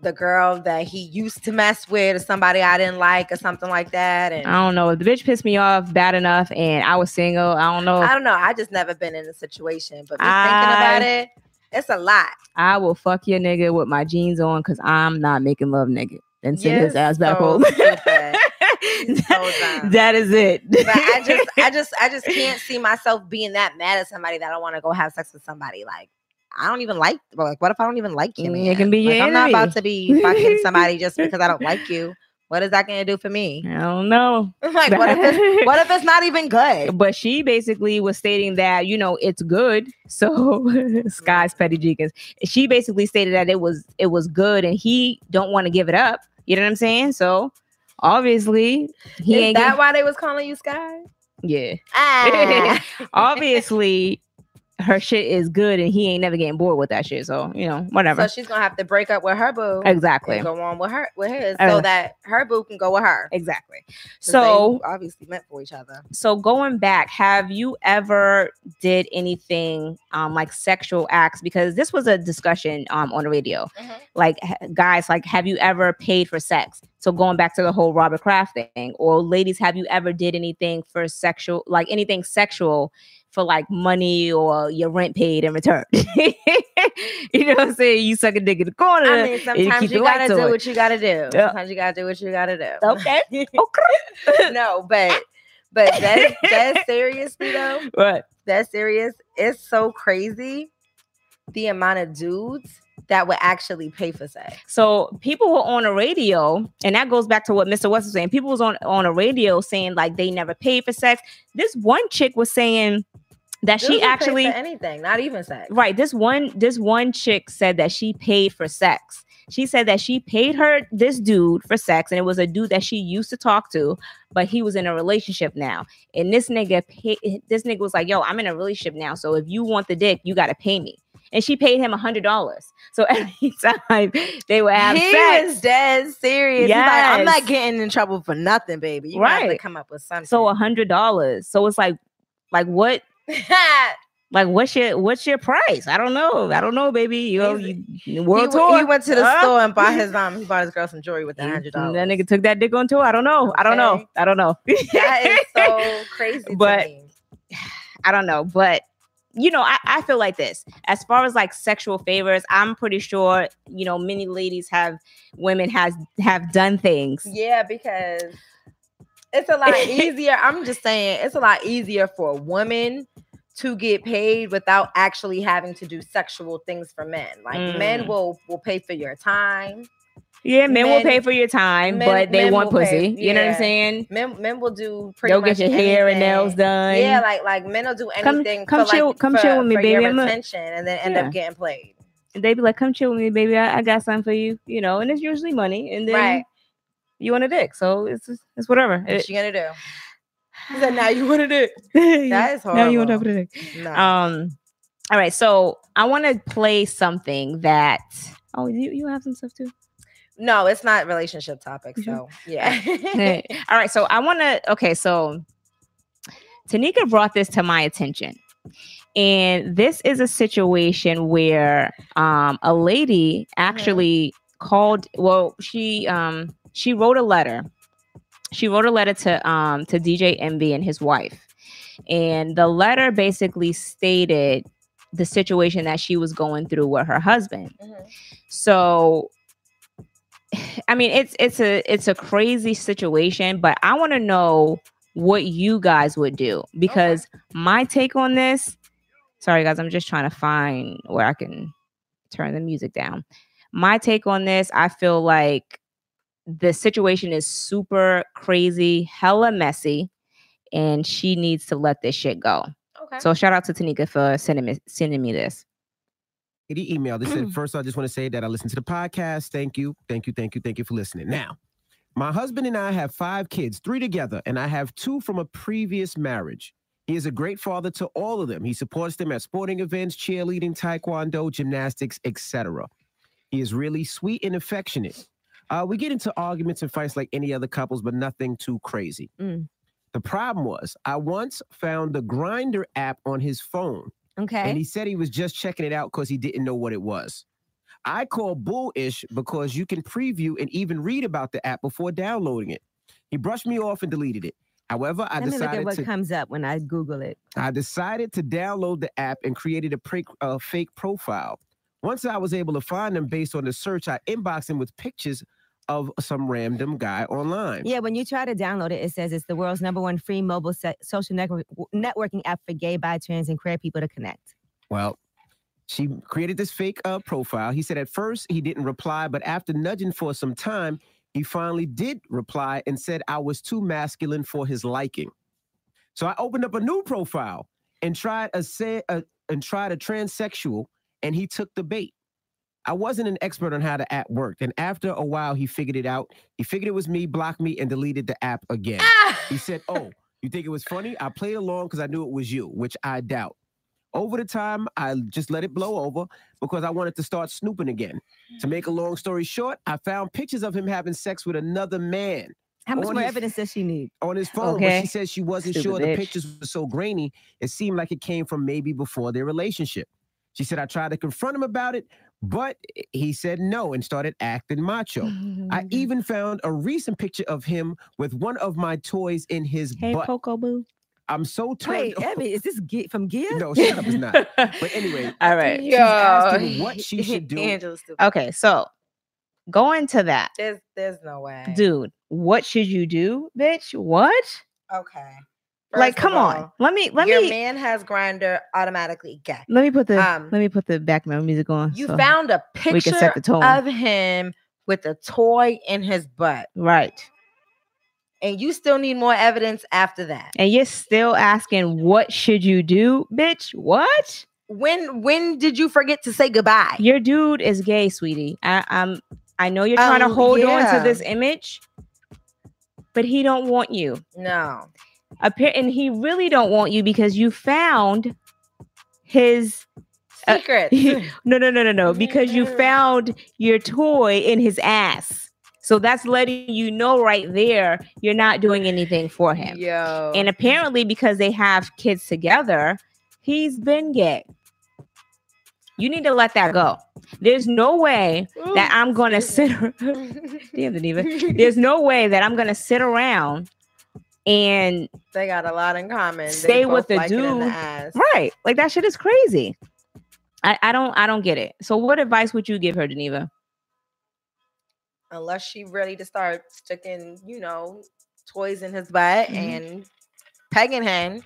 the girl that he used to mess with or somebody I didn't like or something like that, and I don't know. The bitch pissed me off bad enough and I was single, I don't know. I don't know. I just never been in a situation, but I- thinking about it, it's a lot. I will fuck your nigga with my jeans on because I'm not making love nigga and send his ass back so home. that is it. But I just, I just, I just can't see myself being that mad at somebody that I want to go have sex with somebody. Like, I don't even like. Like, what if I don't even like you? Mm, Man? it can be your like, I'm not about to be fucking somebody just because I don't like you. What is that going to do for me? I don't know. like, what if it's, what if it's not even good? But she basically was stating that you know it's good. So Sky's petty jenkins. She basically stated that it was it was good, and he don't want to give it up. You know what I'm saying? So obviously he is ain't. that get- why they was calling you Sky? yeah. Ah. obviously her shit is good, and he ain't never getting bored with that shit. So you know whatever. so she's gonna have to break up with her boo exactly. go on with her with his, Uh, so that her boo can go with her. Exactly. So obviously meant for each other. so going back have you ever did anything um like sexual acts because this was a discussion um on the radio like guys like have you ever paid for sex so going back to the whole robert kraft thing or ladies have you ever did anything for sexual like anything sexual for like money or your rent paid in return you know what i'm saying you suck a dick in the corner I mean, sometimes keep you gotta do on. what you gotta do. Yeah. Sometimes you gotta do what you gotta do. okay okay no, but but that that seriously though, right that serious. It's so crazy the amount of dudes that would actually pay for sex. So people were on a radio, and that goes back to what Mr. West was saying. People was on on a radio saying like they never paid for sex. This one chick was saying that she actually for anything, not even sex. right. This one this one chick said that she paid for sex. She said that she paid her this dude for sex, and it was a dude that she used to talk to, but he was in a relationship now. And this nigga, pay, this nigga was like, "Yo, I'm in a relationship now, so if you want the dick, you got to pay me." And she paid him a hundred dollars. So every time they would have he sex, was dead serious. He's like, I'm not getting in trouble for nothing, baby. You right. have to come up with something. so a hundred dollars. So it's like, like what, like what's your what's your price? I don't know. I don't know, baby. You know, you, he, world w- tour. he went to the store and bought his um he bought his girl some jewelry with that hundred dollars. That nigga took that dick on tour. I don't know. I don't know. I don't know. that is so crazy. But-. I don't know. But you know, I, I feel like this. As far as like sexual favors, I'm pretty sure, you know, many ladies have women has have done things. yeah, because it's a lot easier. I'm just saying it's a lot easier for a woman to get paid without actually having to do sexual things for men. Like men Mm. will will pay for your time. Yeah, men, will pay for your time, men- but they want pussy. pay- You know what I'm saying? Men men will do pretty They'll much get your hair and nails done. Yeah, like like men will do anything. come for, chill- like, come for, chill with me, baby. I'm a- attention, and then end Yeah. up getting played. And they be like, "Come chill with me, baby. I, I got something for you," you know. And it's usually money, and then Right. You want a dick, so it's it's whatever. What's It- she gonna do? He said, "Now you want to do." That is horrible. now you want to have a dick. No. Um. All right, so I want to play something that. Oh, you you have some stuff too. no, it's not relationship topic. So yeah. All right, so I want to. Okay, so Tanika brought this to my attention, And this is a situation where um, a lady actually called. Well, she um, she wrote a letter. She wrote a letter to um, to DJ Envy and his wife, and the letter basically stated the situation that she was going through with her husband. So I mean it's it's a it's a crazy situation, but I want to know what you guys would do because my take on this sorry guys, I'm just trying to find where I can turn the music down. My take on this, I feel like the situation is super crazy, hella messy, and she needs to let this shit go. Okay. So shout out to Tanika for sending me sending me this. He emailed. They Mm. said, first, I just want to say that I listened to the podcast. Thank you. Thank you. Thank you. Thank you for listening. Now, my husband and I have five kids, three together, and I have two from a previous marriage. He is a great father to all of them. He supports them at sporting events, cheerleading, taekwondo, gymnastics, etc. He is really sweet and affectionate. Uh, we get into arguments and fights like any other couples, but nothing too crazy. Mm. The problem was, I once found the Grindr app on his phone Okay. and he said he was just checking it out because he didn't know what it was. I call bullish because you can preview and even read about the app before downloading it. He brushed me off and deleted it. However, I Let me look at decided what to comes up when I Google it. I decided to download the app and created a pre- uh, fake profile. Once I was able to find him based on the search, I inboxed him with pictures of some random guy online. Yeah, when you try to download it, it says it's the world's number one free mobile se- social network- networking app for gay, bi, trans, and queer people to connect. Well, she created this fake uh, profile. He said at first he didn't reply, but after nudging for some time, he finally did reply and said I was too masculine for his liking. So I opened up a new profile and tried a say a, and tried a transsexual, and he took the bait. I wasn't an expert on how the app worked, and after a while, he figured it out. He figured it was me, blocked me, and deleted the app again. Ah! He said, Oh, you think it was funny? I played along because I knew it was you, which I doubt. Over the time, I just let it blow over because I wanted to start snooping again. To make a long story short, I found pictures of him having sex with another man How much more his- evidence does she need? on his phone, Okay. she said she wasn't Stupid sure the pictures were so grainy. It seemed like it came from maybe before their relationship. She said, I tried to confront him about it, but he said no and started acting macho. I mm-hmm. even found a recent picture of him with one of my toys in his Hey, butt. Coco Boo. I'm so turned Wait, on- Abby, is this ge- from Gear? No, shut up, it's not. But anyway, all right. she's asking what she should do. Okay, so going to that, There's there's no way. dude. What should you do, bitch? What? Okay. Like, First of come on. Let me let your me man has Grindr automatically. Okay. let me put the um, let me put the background music on. You so- found a we can set picture the tone. of him with a toy in his butt, right, and you still need more evidence after that. and you're still asking what should you do, bitch? What? When when did you forget to say goodbye? Your dude is gay, sweetie. I, I'm. I know you're trying to Um, hold on to this image, but he don't want you. No. Appa- and he really don't want you because you found his Uh, Secret. no no no no no because you found your toy in his ass so that's letting you know right there you're not doing anything for him Yo. and apparently because they have kids together he's been gay you need to let that go there's no way that i'm gonna sit damn Deneva. there's no way that i'm gonna sit around and they got a lot in common. They Stay with the like dude. ass. right like that shit is crazy I, I don't i don't get it so what advice would you give her geneva Unless she ready to start sticking, you know, toys in his butt Mhm. and pegging him,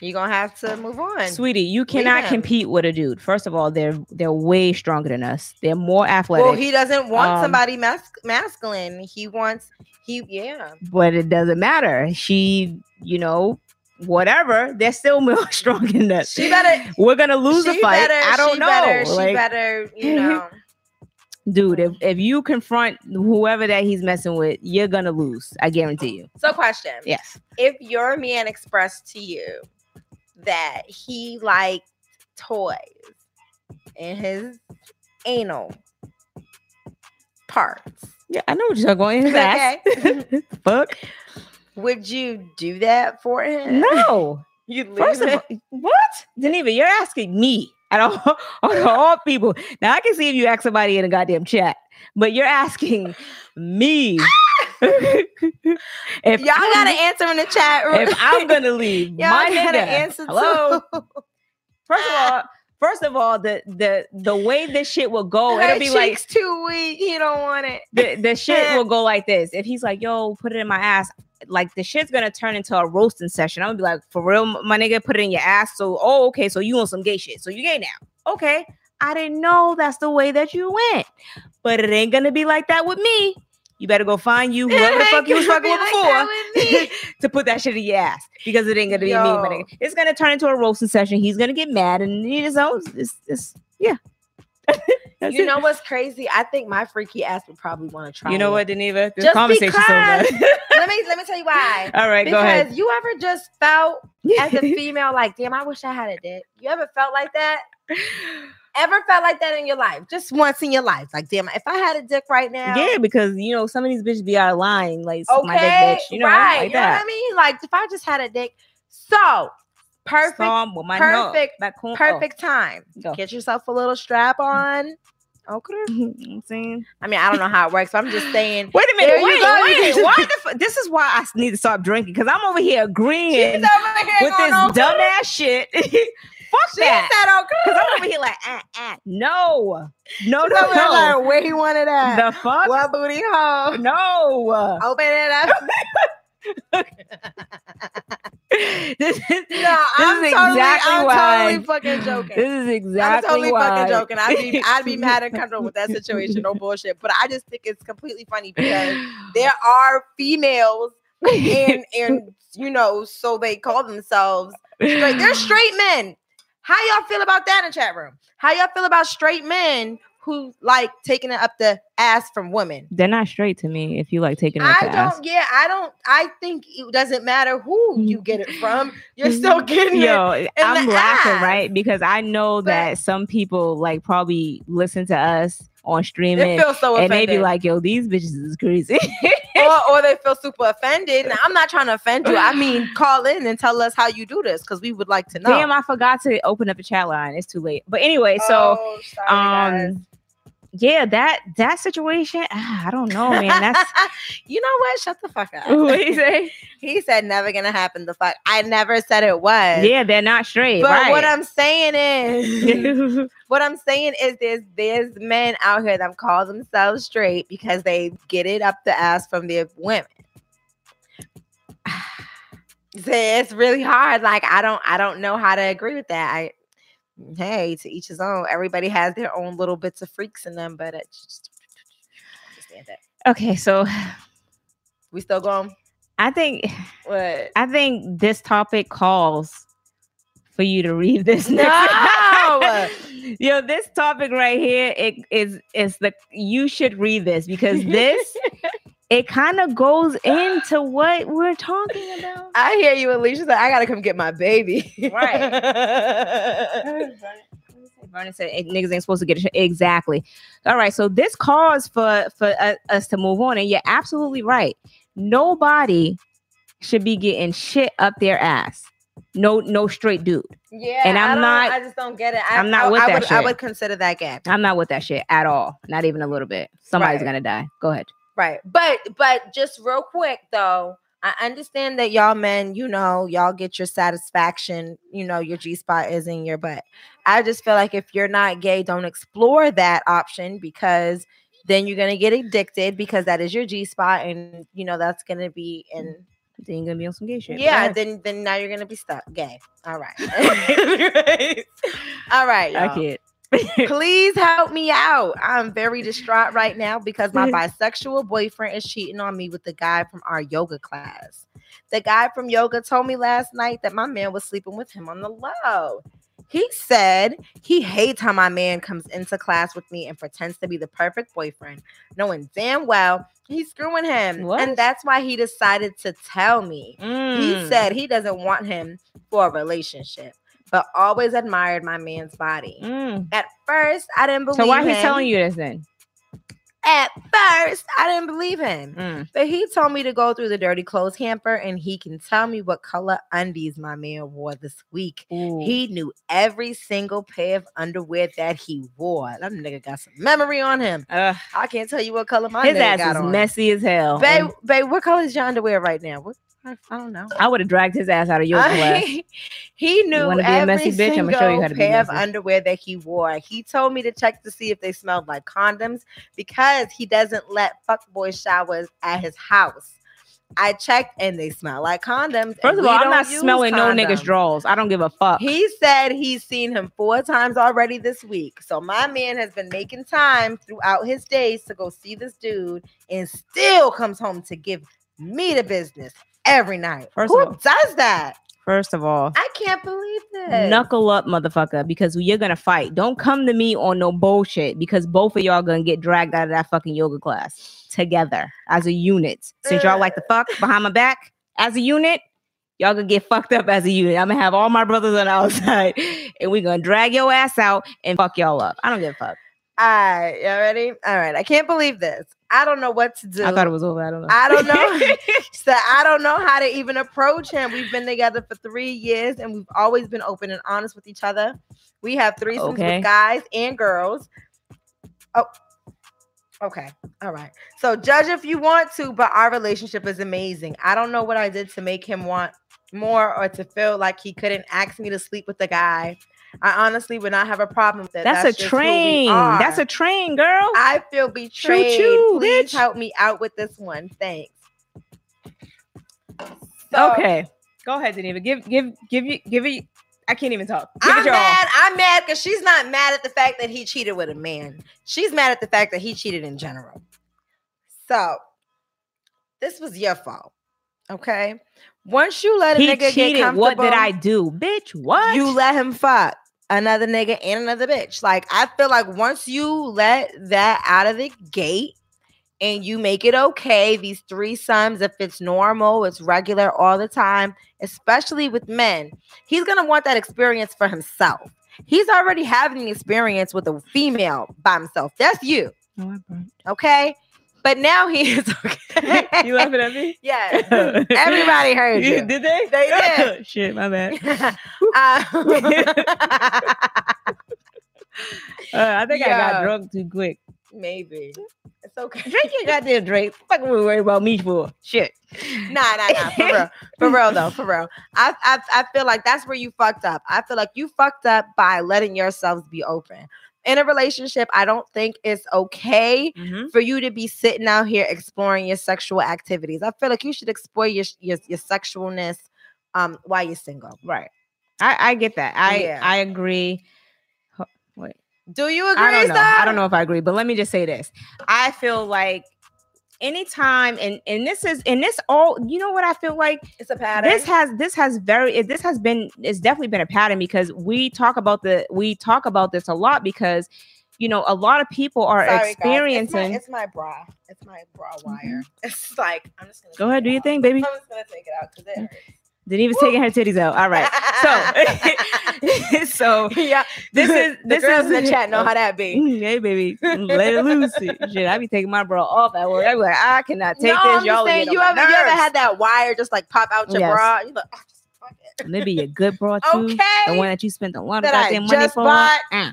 you're gonna have to move on. Sweetie, you cannot compete with a dude. First of all, they're they're way stronger than us. They're more athletic, Well, he doesn't want Um, somebody mas- masculine. He wants he yeah. but it doesn't matter. She, you know, whatever. They're still more strong than us. She better We're gonna lose the fight. better- I don't she know. Better, she better, you know. dude, if, if you confront whoever that he's messing with, you're gonna lose. I guarantee you. So question. Yes. If your man expressed to you that he liked toys in his anal parts, Yeah, I know what you're going in his ass. Fuck. would you do that for him? No. You First of all, what? Geneva, you're asking me of all, all people. Now I can see if you ask somebody in a goddamn chat, but you're asking me. Ah! if y'all gotta answer in the chat. Room. if I'm gonna leave, y'all my gotta nigga, answer hello. too. First of all, first of all, the the the way this shit will go, Her it'll be like too weak. He don't want it. the, the shit will go like this. If he's like, yo, put it in my ass, like the shit's gonna turn into a roasting session. I'm gonna be like, for real, my nigga, put it in your ass. So, oh, okay, so you want some gay shit. So you gay now. Okay. I didn't know that's the way that you went. But it ain't gonna be like that with me. You better go find you whoever the fuck you was fucking with before to put that shit in your ass because it ain't gonna be me, Yo. nigga. It's gonna turn into a roasting session. He's gonna get mad and you know, it's, it's yeah. You know what's crazy? I think my freaky ass would probably want to try. You know it. what, Deneva? This Just conversation so because- good. let me let me tell you why. All right, go ahead. Because you ever just felt as a female like, damn, I wish I had a dick. You ever felt like that? Ever felt like that in your life? Just once in your life. Like, damn, if I had a dick right now. yeah, because you know some of these bitches be out of line, like Okay. my dick, bitch. You know, right. like you know what. I mean? Like if I just had a dick. So perfect, perfect, nut, that corn- oh, perfect time. go. Get yourself a little strap on. Okay. you know what I'm saying. I mean, I don't know how it works, but I'm just saying. Wait a minute, you wait, wait. Why the fu- this is why I need to stop drinking because I'm over here agreeing over here with this dumbass shit. Fuck She that. said okay. Because I'm over here like, ah, ah. no, no, no, no. like, where he wanted at? The fuck? What booty hole? No. Open it up. this is, No, I'm this is totally, exactly I'm why. totally fucking joking. This is exactly I'm totally why. fucking joking. I'd be, I'd be mad and comfortable with that situation. No bullshit. But I just think it's completely funny because there are females and and you know, so they call themselves like They're straight men. How y'all feel about that in chat room? How y'all feel about straight men who like taking it up the ass from women? They're not straight to me if you like taking it I up don't. the ass. Yeah, I don't. I think it doesn't matter who mm. you get it from. You're still getting it. Yo, I'm the laughing, ass. right? Because I know But- that some people like probably listen to us on streaming They feel so and they be like, yo, these bitches is crazy. or, or they feel super offended. Now, I'm not trying to offend you. I mean, call in and tell us how you do this because we would like to know. Damn, I forgot to open up the chat line. It's too late. But anyway, so Oh, sorry, um, guys. Yeah, that that situation, ah, I don't know, man. That's you know what? Shut the fuck up. what you say? He said never gonna happen. The fuck. I never said it was. Yeah, they're not straight. But right. what I'm saying is, what I'm saying is, there's there's men out here that call themselves straight because they get it up the ass from their women. It's really hard. Like I don't, I don't know how to agree with that. I, hey, to each his own. Everybody has their own little bits of freaks in them, but it's just understand that. okay, so We still going? I think What? I think this topic calls for you to read this. No! Yo, this topic right here, it is is the you should read this because this it kind of goes into what we're talking about. I hear you, Alicia. Said, I gotta come get my baby. Right. Vernon said "Eh, niggas ain't supposed to get a sh-" exactly. All right, so this calls for for uh, us to move on, and you're absolutely right. Nobody should be getting shit up their ass. No, no straight dude. yeah, And I I'm don't- I just don't get it. I, I'm not I, with I that would, I would consider that gay. I'm not with that shit at all. Not even a little bit. Somebody's Right. gonna die. Go ahead. Right. But but just real quick though, I understand that y'all men, you know, y'all get your satisfaction, you know, your G spot is in your butt. I just feel like if you're not gay, don't explore that option because then you're gonna get addicted because that is your G spot and you know that's gonna be in Then you're gonna be on some gay shit. Yeah, ahead. then then now you're gonna be stuck gay. All right. All right. I y'all. Please help me out. I'm very distraught right now because my bisexual boyfriend is cheating on me with the guy from our yoga class. The guy from yoga told me last night that my man was sleeping with him on the low. He said he hates how my man comes into class with me and pretends to be the perfect boyfriend, knowing damn well he's screwing him. What? And that's why he decided to tell me. He Mm. said he doesn't want him for a relationship, but always admired my man's body. Mm. At first, I didn't believe him. So why him. he's telling you this then? At first, I didn't believe him. Mm. But he told me to go through the dirty clothes hamper and he can tell me what color undies my man wore this week. Ooh. He knew every single pair of underwear that he wore. That nigga got some memory on him. Ugh, I can't tell you what color my his ass is on. messy as hell. Babe, and babe, what color is your underwear right now? What? I, I don't know. I would have dragged his ass out of yoga class. he knew wanna be a every messy bitch? I'ma single show you how to pair of underwear that he wore. He told me to check to see if they smelled like condoms because he doesn't let fuckboy showers at his house. I checked and they smell like condoms. First of all, I'm not smelling no niggas' drawers. I don't give a fuck. He said he's seen him four times already this week. So my man has been making time throughout his days to go see this dude and still comes home to give me the business every night. First Who of all- does that? First of all, I can't believe this. knuckle up, motherfucker, because you're gonna fight. Don't come to me on no bullshit because both of y'all gonna get dragged out of that fucking yoga class together as a unit. Since y'all like the fuck behind my back as a unit, y'all gonna get fucked up as a unit. I'm gonna have all my brothers on the outside and we're gonna drag your ass out and fuck y'all up. I don't give a fuck. All right, y'all ready? All right. I can't believe this. I don't know what to do. I thought it was over. I don't know. I don't know. so I don't know how to even approach him. We've been together for three years and we've always been open and honest with each other. We have threesomes Okay. with guys and girls. Oh, okay. All right. So judge if you want to, but our relationship is amazing. I don't know what I did to make him want more or to feel like he couldn't ask me to sleep with the guy. I honestly would not have a problem with it. That's, just a train. That's a train, girl. I feel betrayed. choo, Please bitch. help me out with this one. Thanks. So, okay. Go ahead, Geneva. Give give give you give it. I can't even talk. Give I'm it your all. mad. I'm mad because she's not mad at the fact that he cheated with a man. She's mad at the fact that he cheated in general. So this was your fault. Okay. Once you let a He nigga get comfortable, What did I do, bitch? What? you let him fuck another nigga and another bitch. Like I feel like once you let that out of the gate and you make it okay, these three sums, if it's normal, it's regular all the time, especially with men, he's gonna want that experience for himself. He's already having the experience with a female by himself. That's you, okay? But now he is okay. you laughing at me? Yeah. Everybody heard you. Did they? They did. Shit, my bad. Uh, Uh, I think I got drunk too quick. Maybe. It's okay. Drink your goddamn drink. Fuck we worry about me for shit. Nah, nah, nah. For real. For real though. For real. I, I I feel like that's where you fucked up. I feel like you fucked up by letting yourselves be open. In a relationship, I don't think it's okay Mm-hmm. for you to be sitting out here exploring your sexual activities. I feel like you should explore your your, your sexualness um while you're single. Right. I I get that. I Yeah. I agree. Wait. Do you agree? I don't know. I don't know if I agree, but let me just say this. I feel like anytime and and this is and this all you know what I feel like It's a pattern. this has this has very it- this has been it's definitely been a pattern because we talk about the we talk about this a lot because you know a lot of people are Sorry, experiencing It's my, it's my bra. It's my bra mm-hmm. wire. It's like I'm just gonna go ahead do your thing baby I'm just gonna take it out because it hurts. Deniva's taking her titties out all right so so yeah, this is the this girls is in the chat know how that be. Mm, hey baby let it loose shit I be taking my bra off at work I be like I cannot take no, this I'm y'all saying, you ever you ever had that wire just like pop out your Yes. bra? You like, oh, fuck it. maybe a good bra too Okay. the one that you spent a lot of goddamn money for. bought. Uh.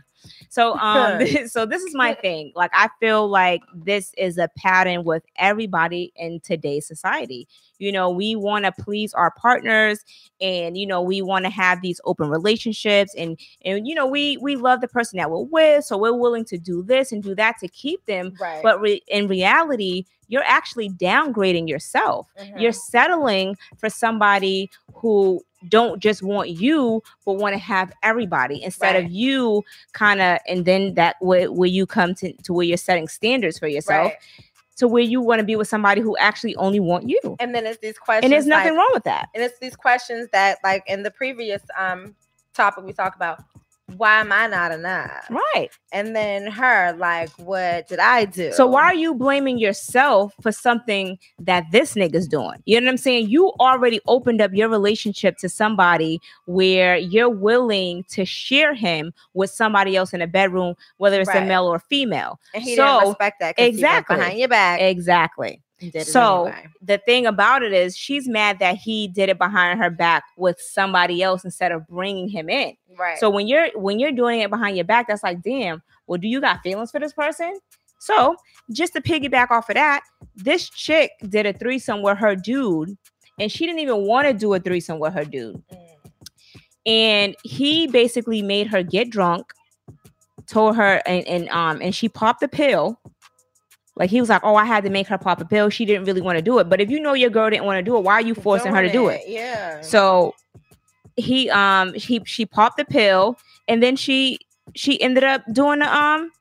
So um this, so this is my thing. Like I feel like this is a pattern with everybody in today's society. You know, we want to please our partners and you know, we want to have these open relationships and and you know, we we love the person that we're with, so we're willing to do this and do that to keep them. Right. But re- in reality, you're actually downgrading yourself Mhm. you're settling for somebody who don't just want you but want to have everybody instead Right. of you kind of and then that way where you come to, to where you're setting standards for yourself right. to where you want to be with somebody who actually only want you And then it's these questions. and there's nothing like, wrong with that And it's these questions that, like in the previous um topic we talked about, why am I not enough? Right. And then her, like, what did I do? So why are you blaming yourself for something that this nigga's doing? You know what I'm saying? You already opened up your relationship to somebody where you're willing to share him with somebody else in a bedroom, whether it's a male or female. And he so- didn't respect that 'cause he went Exactly. behind your back. Exactly. And did it So anyway. the thing about it is, she's mad that he did it behind her back with somebody else instead of bringing him in. right. So when you're when you're doing it behind your back, that's like, damn. Well, do you got feelings for this person? So just to piggyback off of that, this chick did a threesome with her dude, and she didn't even want to do a threesome with her dude. Mm. And he basically made her get drunk, told her, and, and um, and she popped the pill. Like he was like, Oh, I had to make her pop a pill. She didn't really want to do it. But if you know your girl didn't want to do it, why are you forcing her to do it? Yeah. So he um he she popped the pill and then she she ended up doing the um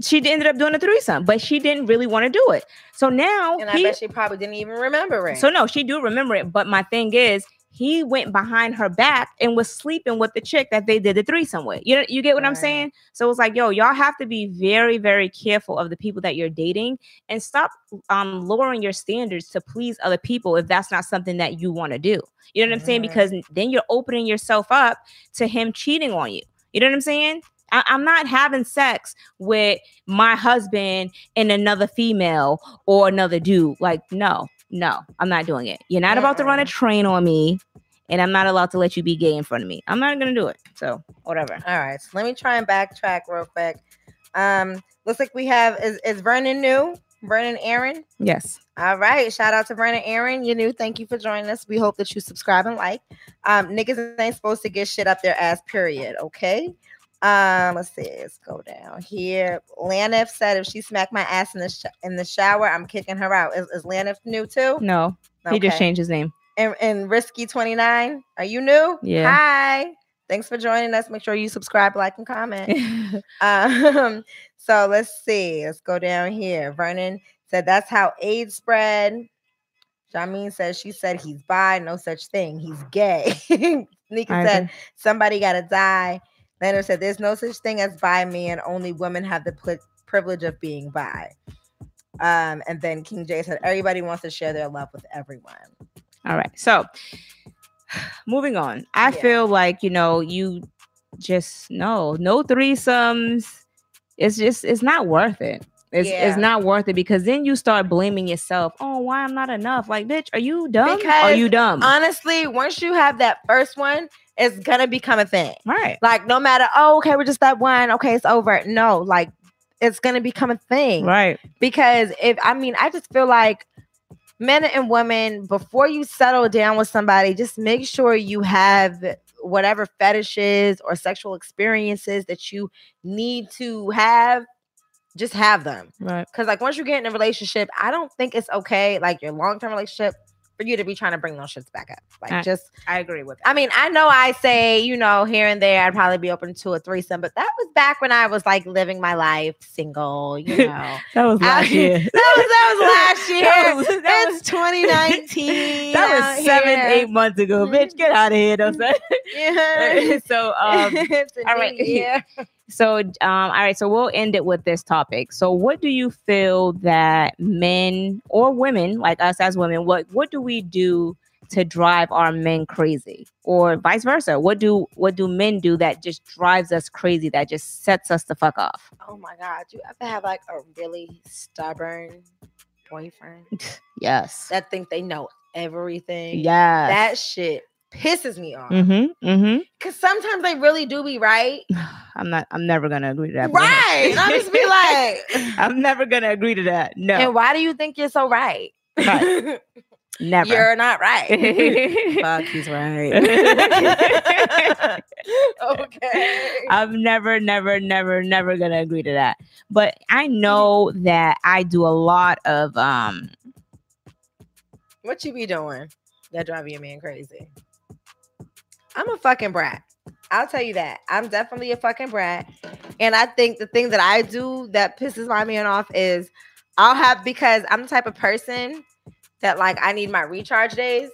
she ended up doing a threesome, but she didn't really want to do it. So now and I he, bet she probably didn't even remember it. so no, she do remember it. But my thing is, he went behind her back and was sleeping with the chick that they did the threesome with. You know, you get what I'm saying? So it's like, yo, y'all have to be very, very careful of the people that you're dating and stop um lowering your standards to please other people if that's not something that you want to do. You know what I'm saying? Because then you're opening yourself up to him cheating on you. You know what I'm saying? I, I'm not having sex with my husband and another female or another dude. Like, no, no, I'm not doing it. You're not about to run a train on me, and I'm not allowed to let you be gay in front of me. I'm not gonna do it. So whatever. All right. So let me try and backtrack real quick. Um, looks like we have is, is Vernon new? Vernon Aaron. Yes. All right. Shout out to Vernon Aaron. You new. Thank you for joining us. We hope that you subscribe and like. Um, niggas ain't supposed to get shit up their ass, period. Okay. Um, let's see. Let's go down here. Lanif said if she smacked my ass in the sh- in the shower, I'm kicking her out. Is, is Lanif new too? No, he just changed his name. And, and Risky 29, are you new? Yeah. Hi. Thanks for joining us. Make sure you subscribe, like, and comment. Um, so let's see. Let's go down here. Vernon said that's how AIDS spread. Jameen says she said he's bi, no such thing. He's gay. Nika said somebody gotta die. Leonard said there's no such thing as bi men. Only women have the pli- privilege of being bi. Um, and then King J said everybody wants to share their love with everyone. All right. So moving on. I Yeah. feel like, you know, you just no, no threesomes. It's just it's not worth it. It's Yeah. it's not worth it because then you start blaming yourself. Oh, why I'm not enough? Like, bitch, are you dumb? are you dumb? Honestly, once you have that first one, it's gonna become a thing. right. Like no matter, oh, okay, we're just that one. Okay, it's over. No, like it's gonna become a thing. Right. Because if I mean, I just feel like men and women, before you settle down with somebody, just make sure you have whatever fetishes or sexual experiences that you need to have. Just have them. Right. Because like once you get in a relationship, I don't think it's okay, like your long-term relationship, for you to be trying to bring those shits back up. Like I- just I agree with I mean, I know I say, you know, here and there, I'd probably be open to a threesome, but that was back when I was like living my life single, you know. that, That was last I- year. was, that was last year. That was, that was, it's 2019. that was seven, here. eight months ago. Bitch, get out of here. Don't say. Yeah. so um all right. year. So, um, all right. So we'll end it with this topic. So, what do you feel that men or women, like us as women, what what do we do to drive our men crazy, or vice versa? What do what do men do that just drives us crazy, that just sets us the fuck off? Oh my God. You ever have like a really stubborn boyfriend Yes. that think they know everything? Yes. That shit pisses me off. mm-hmm. Mm-hmm. Cause sometimes they really do be right. I'm not. I'm never gonna agree to that. Right. I just be like, I'm never gonna agree to that. No. and why do you think you're so right? Right. never. You're not right. Fuck, he's right. okay. I'm never, never, never, never gonna agree to that. But I know that I do a lot of um What you be doing that drive your man crazy? I'm a fucking brat. I'll tell you that. I'm definitely a fucking brat. And I think the thing that I do that pisses my man off is I'll have because I'm the type of person that like I need my recharge days.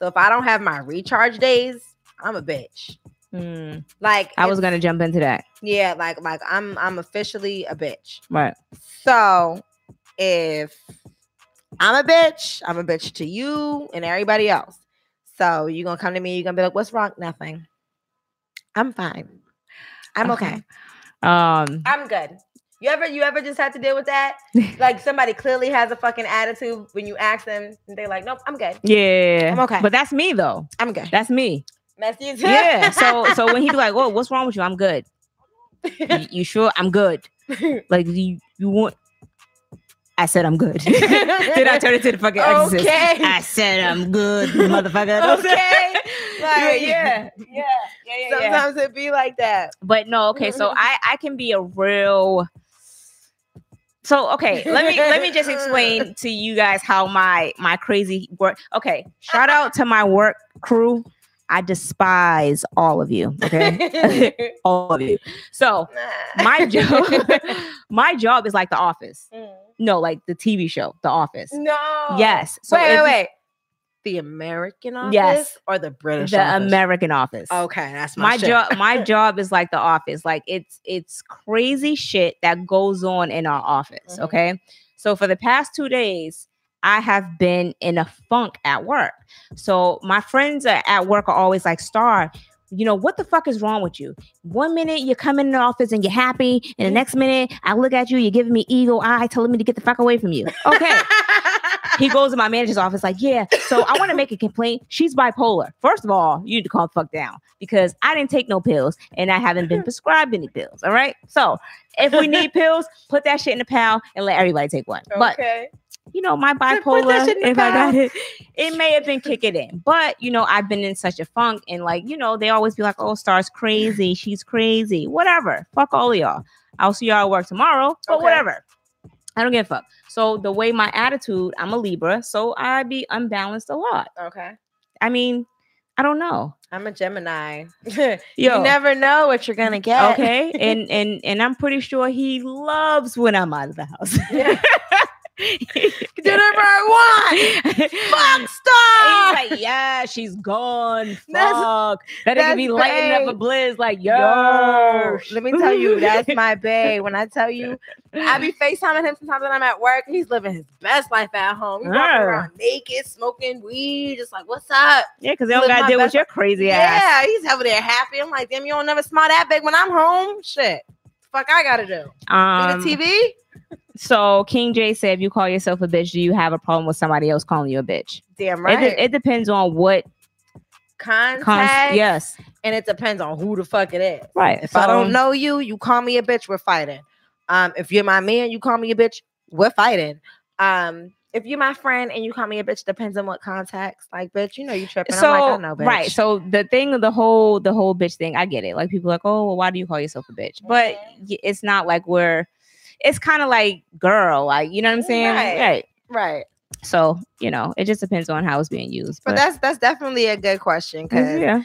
So if I don't have my recharge days, I'm a bitch. Mm, Like I was gonna jump into that. yeah, like like I'm I'm officially a bitch. Right. So if I'm a bitch, I'm a bitch to you and everybody else. So you're gonna come to me, you're gonna be like, What's wrong? Nothing. I'm fine. I'm okay. Okay. Um. I'm good. You ever you ever just had to deal with that? like somebody clearly has a fucking attitude when you ask them and they're like, Nope, I'm good. Yeah. I'm okay. But that's me though. I'm good. That's me. You too. Yeah. So so when he be like, "Whoa, what's wrong with you?" I'm good. you, you sure? I'm good. Like you you want? I said I'm good. Did I turned into the fucking exorcist. Okay. I said I'm good, motherfucker. okay. yeah, Like, yeah, yeah, yeah, yeah, yeah. Sometimes it be like that. But no, okay. So I I can be a real. So okay, let me let me just explain to you guys how my my crazy work. Okay, shout out to my work crew. I despise all of you. Okay, all of you. So my job, my job is like The Office. Mm. No, like the TV show, The Office. No. Yes. So wait, wait, wait. The American office Yes. or the British The office? American Office. Okay, that's my, my job my job is like the office like it's it's crazy shit that goes on in our office Mhm. okay so for the past two days i have been in a funk at work so my friends at work are always like star you know what the fuck is wrong with you one minute you come in the office and you're happy and the next minute i look at you you're giving me eagle eye telling me to get the fuck away from you okay he goes to my manager's office like, yeah, so I want to make a complaint. She's bipolar. First of all, you need to calm the fuck down because I didn't take no pills and I haven't been prescribed any pills. All right. So if we need pills, put that shit in the pal and let everybody take one. But okay. You know, my bipolar, shit in the if I got it, it may have been kicking in. But you know, I've been in such a funk and like, you know, they always be like, oh, Star's crazy, she's crazy, whatever. Fuck all of y'all. I'll see y'all at work tomorrow, but Okay. whatever. I don't give a fuck. So the way my attitude, I'm a Libra, so I be unbalanced a lot. Okay. I mean, I don't know. I'm a Gemini. you never know what you're gonna get. okay, and and and I'm pretty sure he loves when I'm out of the house. Yeah. I want. Fuck stop. He's like, yeah, she's gone. That's- Fuck. That nigga that's be lighting up a babe. blizz like, yo. Yo, let me tell you, that's my bae. When I tell you, I be FaceTiming him sometimes when I'm at work. He's living his best life at home. He's walking around naked, smoking weed, just like, what's up? yeah, because they don't gotta my deal with your crazy ass. Yeah, he's over there happy. I'm like, damn, you don't never smile that big when I'm home. Shit. Fuck, I gotta do. Um, the TV? So King J said, if you call yourself a bitch, do you have a problem with somebody else calling you a bitch? Damn It, right. de- it depends on what Contact. cons- yes. And it depends on who the fuck it is. Right. If I don't know you, you call me a bitch, we're fighting. Um, if you're my man, you call me a bitch, we're fighting. Um, if you're my friend and you call me a bitch, depends on what context. Like, bitch, you know you tripping. so I'm like, I know, bitch. right so the thing of the whole the whole bitch thing i get it like people are like oh well why do you call yourself a bitch but Mhm. it's not like we're it's kind of like girl like you know what i'm saying Right. right. so you know it just depends on how it's being used But that's that's definitely a good question mm,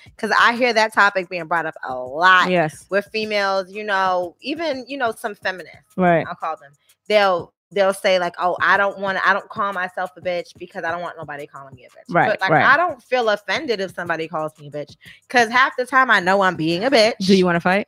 because yeah I hear that topic being brought up a lot yes with females. You know, even you know some feminists. right I'll call them. They'll they'll say like, "Oh, I don't want to. I don't call myself a bitch because I don't want nobody calling me a bitch." Right, But like, right. I don't feel offended if somebody calls me a bitch because half the time I know I'm being a bitch. do you want to fight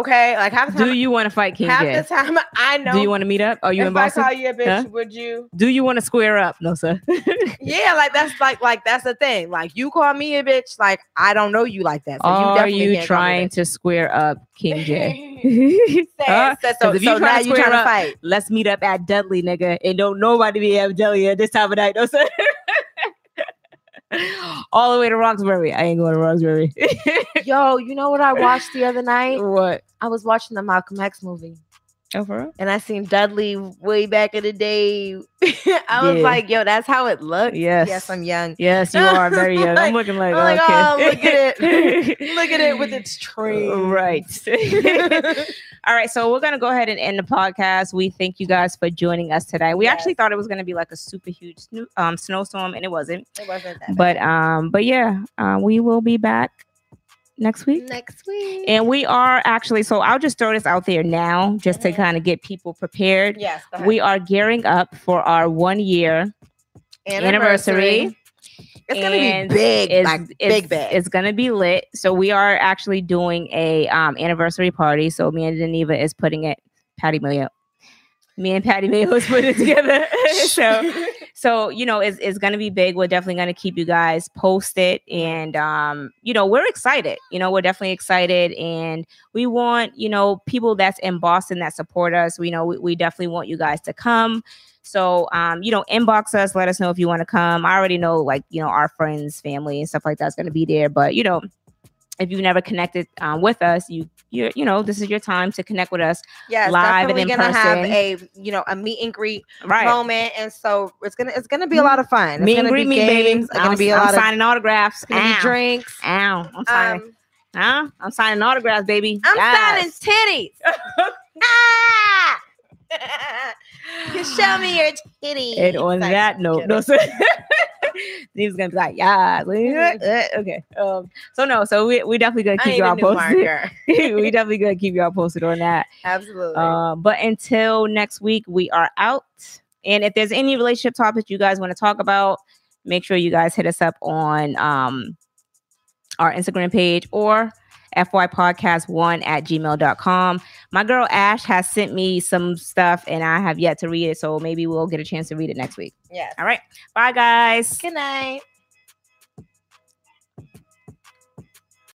Okay, like half the time. do you want to fight king half the time I know. do you want to meet up are you if in I boston call you a bitch, Huh? would you? do you want to square up no sir Yeah, like that's like like that's the thing. Like you call me a bitch, like I don't know you like that. So you are you can't call me a trying to square up king j Says- says, so, if you so tryna now you square trying to fight. let's meet up at Dudley, nigga, and don't nobody be at Dudley at this time of night. No sir. All the way to Roxbury. I ain't going to Roxbury. Yo, you know what I watched the other night? what? I was watching the Malcolm X movie. Oh, and I seen Dudley way back in the day. I was Yeah. like, yo, that's how it looked. Yes. Yes, I'm young. Yes, you are very young. I'm looking like, I'm like, okay. oh, look at it. Look at it with its train. Right. All right. So we're going to go ahead and end the podcast. We thank you guys for joining us today. We actually thought it was going to be like a super huge sno- um, snowstorm, and it wasn't. it wasn't that But um, but yeah, uh, we will be back next week. next week. And we are actually, so I'll just throw this out there now just to Mhm. kind of get people prepared. yes. We are gearing up for our one year anniversary. It's gonna And be big, it's, like it's, big, big. It's gonna be lit. So we are actually doing a um anniversary party. So me and Geneva is putting it. Patty Mayo. Me and Patty Mayo is putting it together. so so you know it's, it's gonna be big. We're definitely gonna keep you guys posted, and um you know we're excited. You know we're definitely excited, and we want you know people that's in Boston that support us. We know we, we definitely want you guys to come. So, um, you know, inbox us, let us know if you want to come. I already know, like, you know, our friends, family, and stuff like that's going to be there. But, you know, if you've never connected um, with us, you, you, you know, this is your time to connect with us. yes, live and in gonna have a you know a meet and greet Right. moment, and so it's gonna it's gonna be a lot of fun. It's Me and greet be me, baby. It's gonna I'm, be a I'm lot of signing autographs. it's gonna be Ow. drinks. Ow. I'm signing. Um, huh? I'm signing autographs, baby. I'm Yes. signing titties. ah! you show me your titties. And on Like, that note, no, so was gonna be like, yeah, okay. Um, so no, so we we definitely gonna keep y'all posted. we definitely gonna keep y'all posted on that. Absolutely. Um, but until next week, we are out. And if there's any relationship topics you guys want to talk about, make sure you guys hit us up on um, our Instagram page or fypodcast1 at gmail.com. My girl Ash has sent me some stuff and I have yet to read it. So maybe we'll get a chance to read it next week. Yeah. All right. Bye, guys. Good night.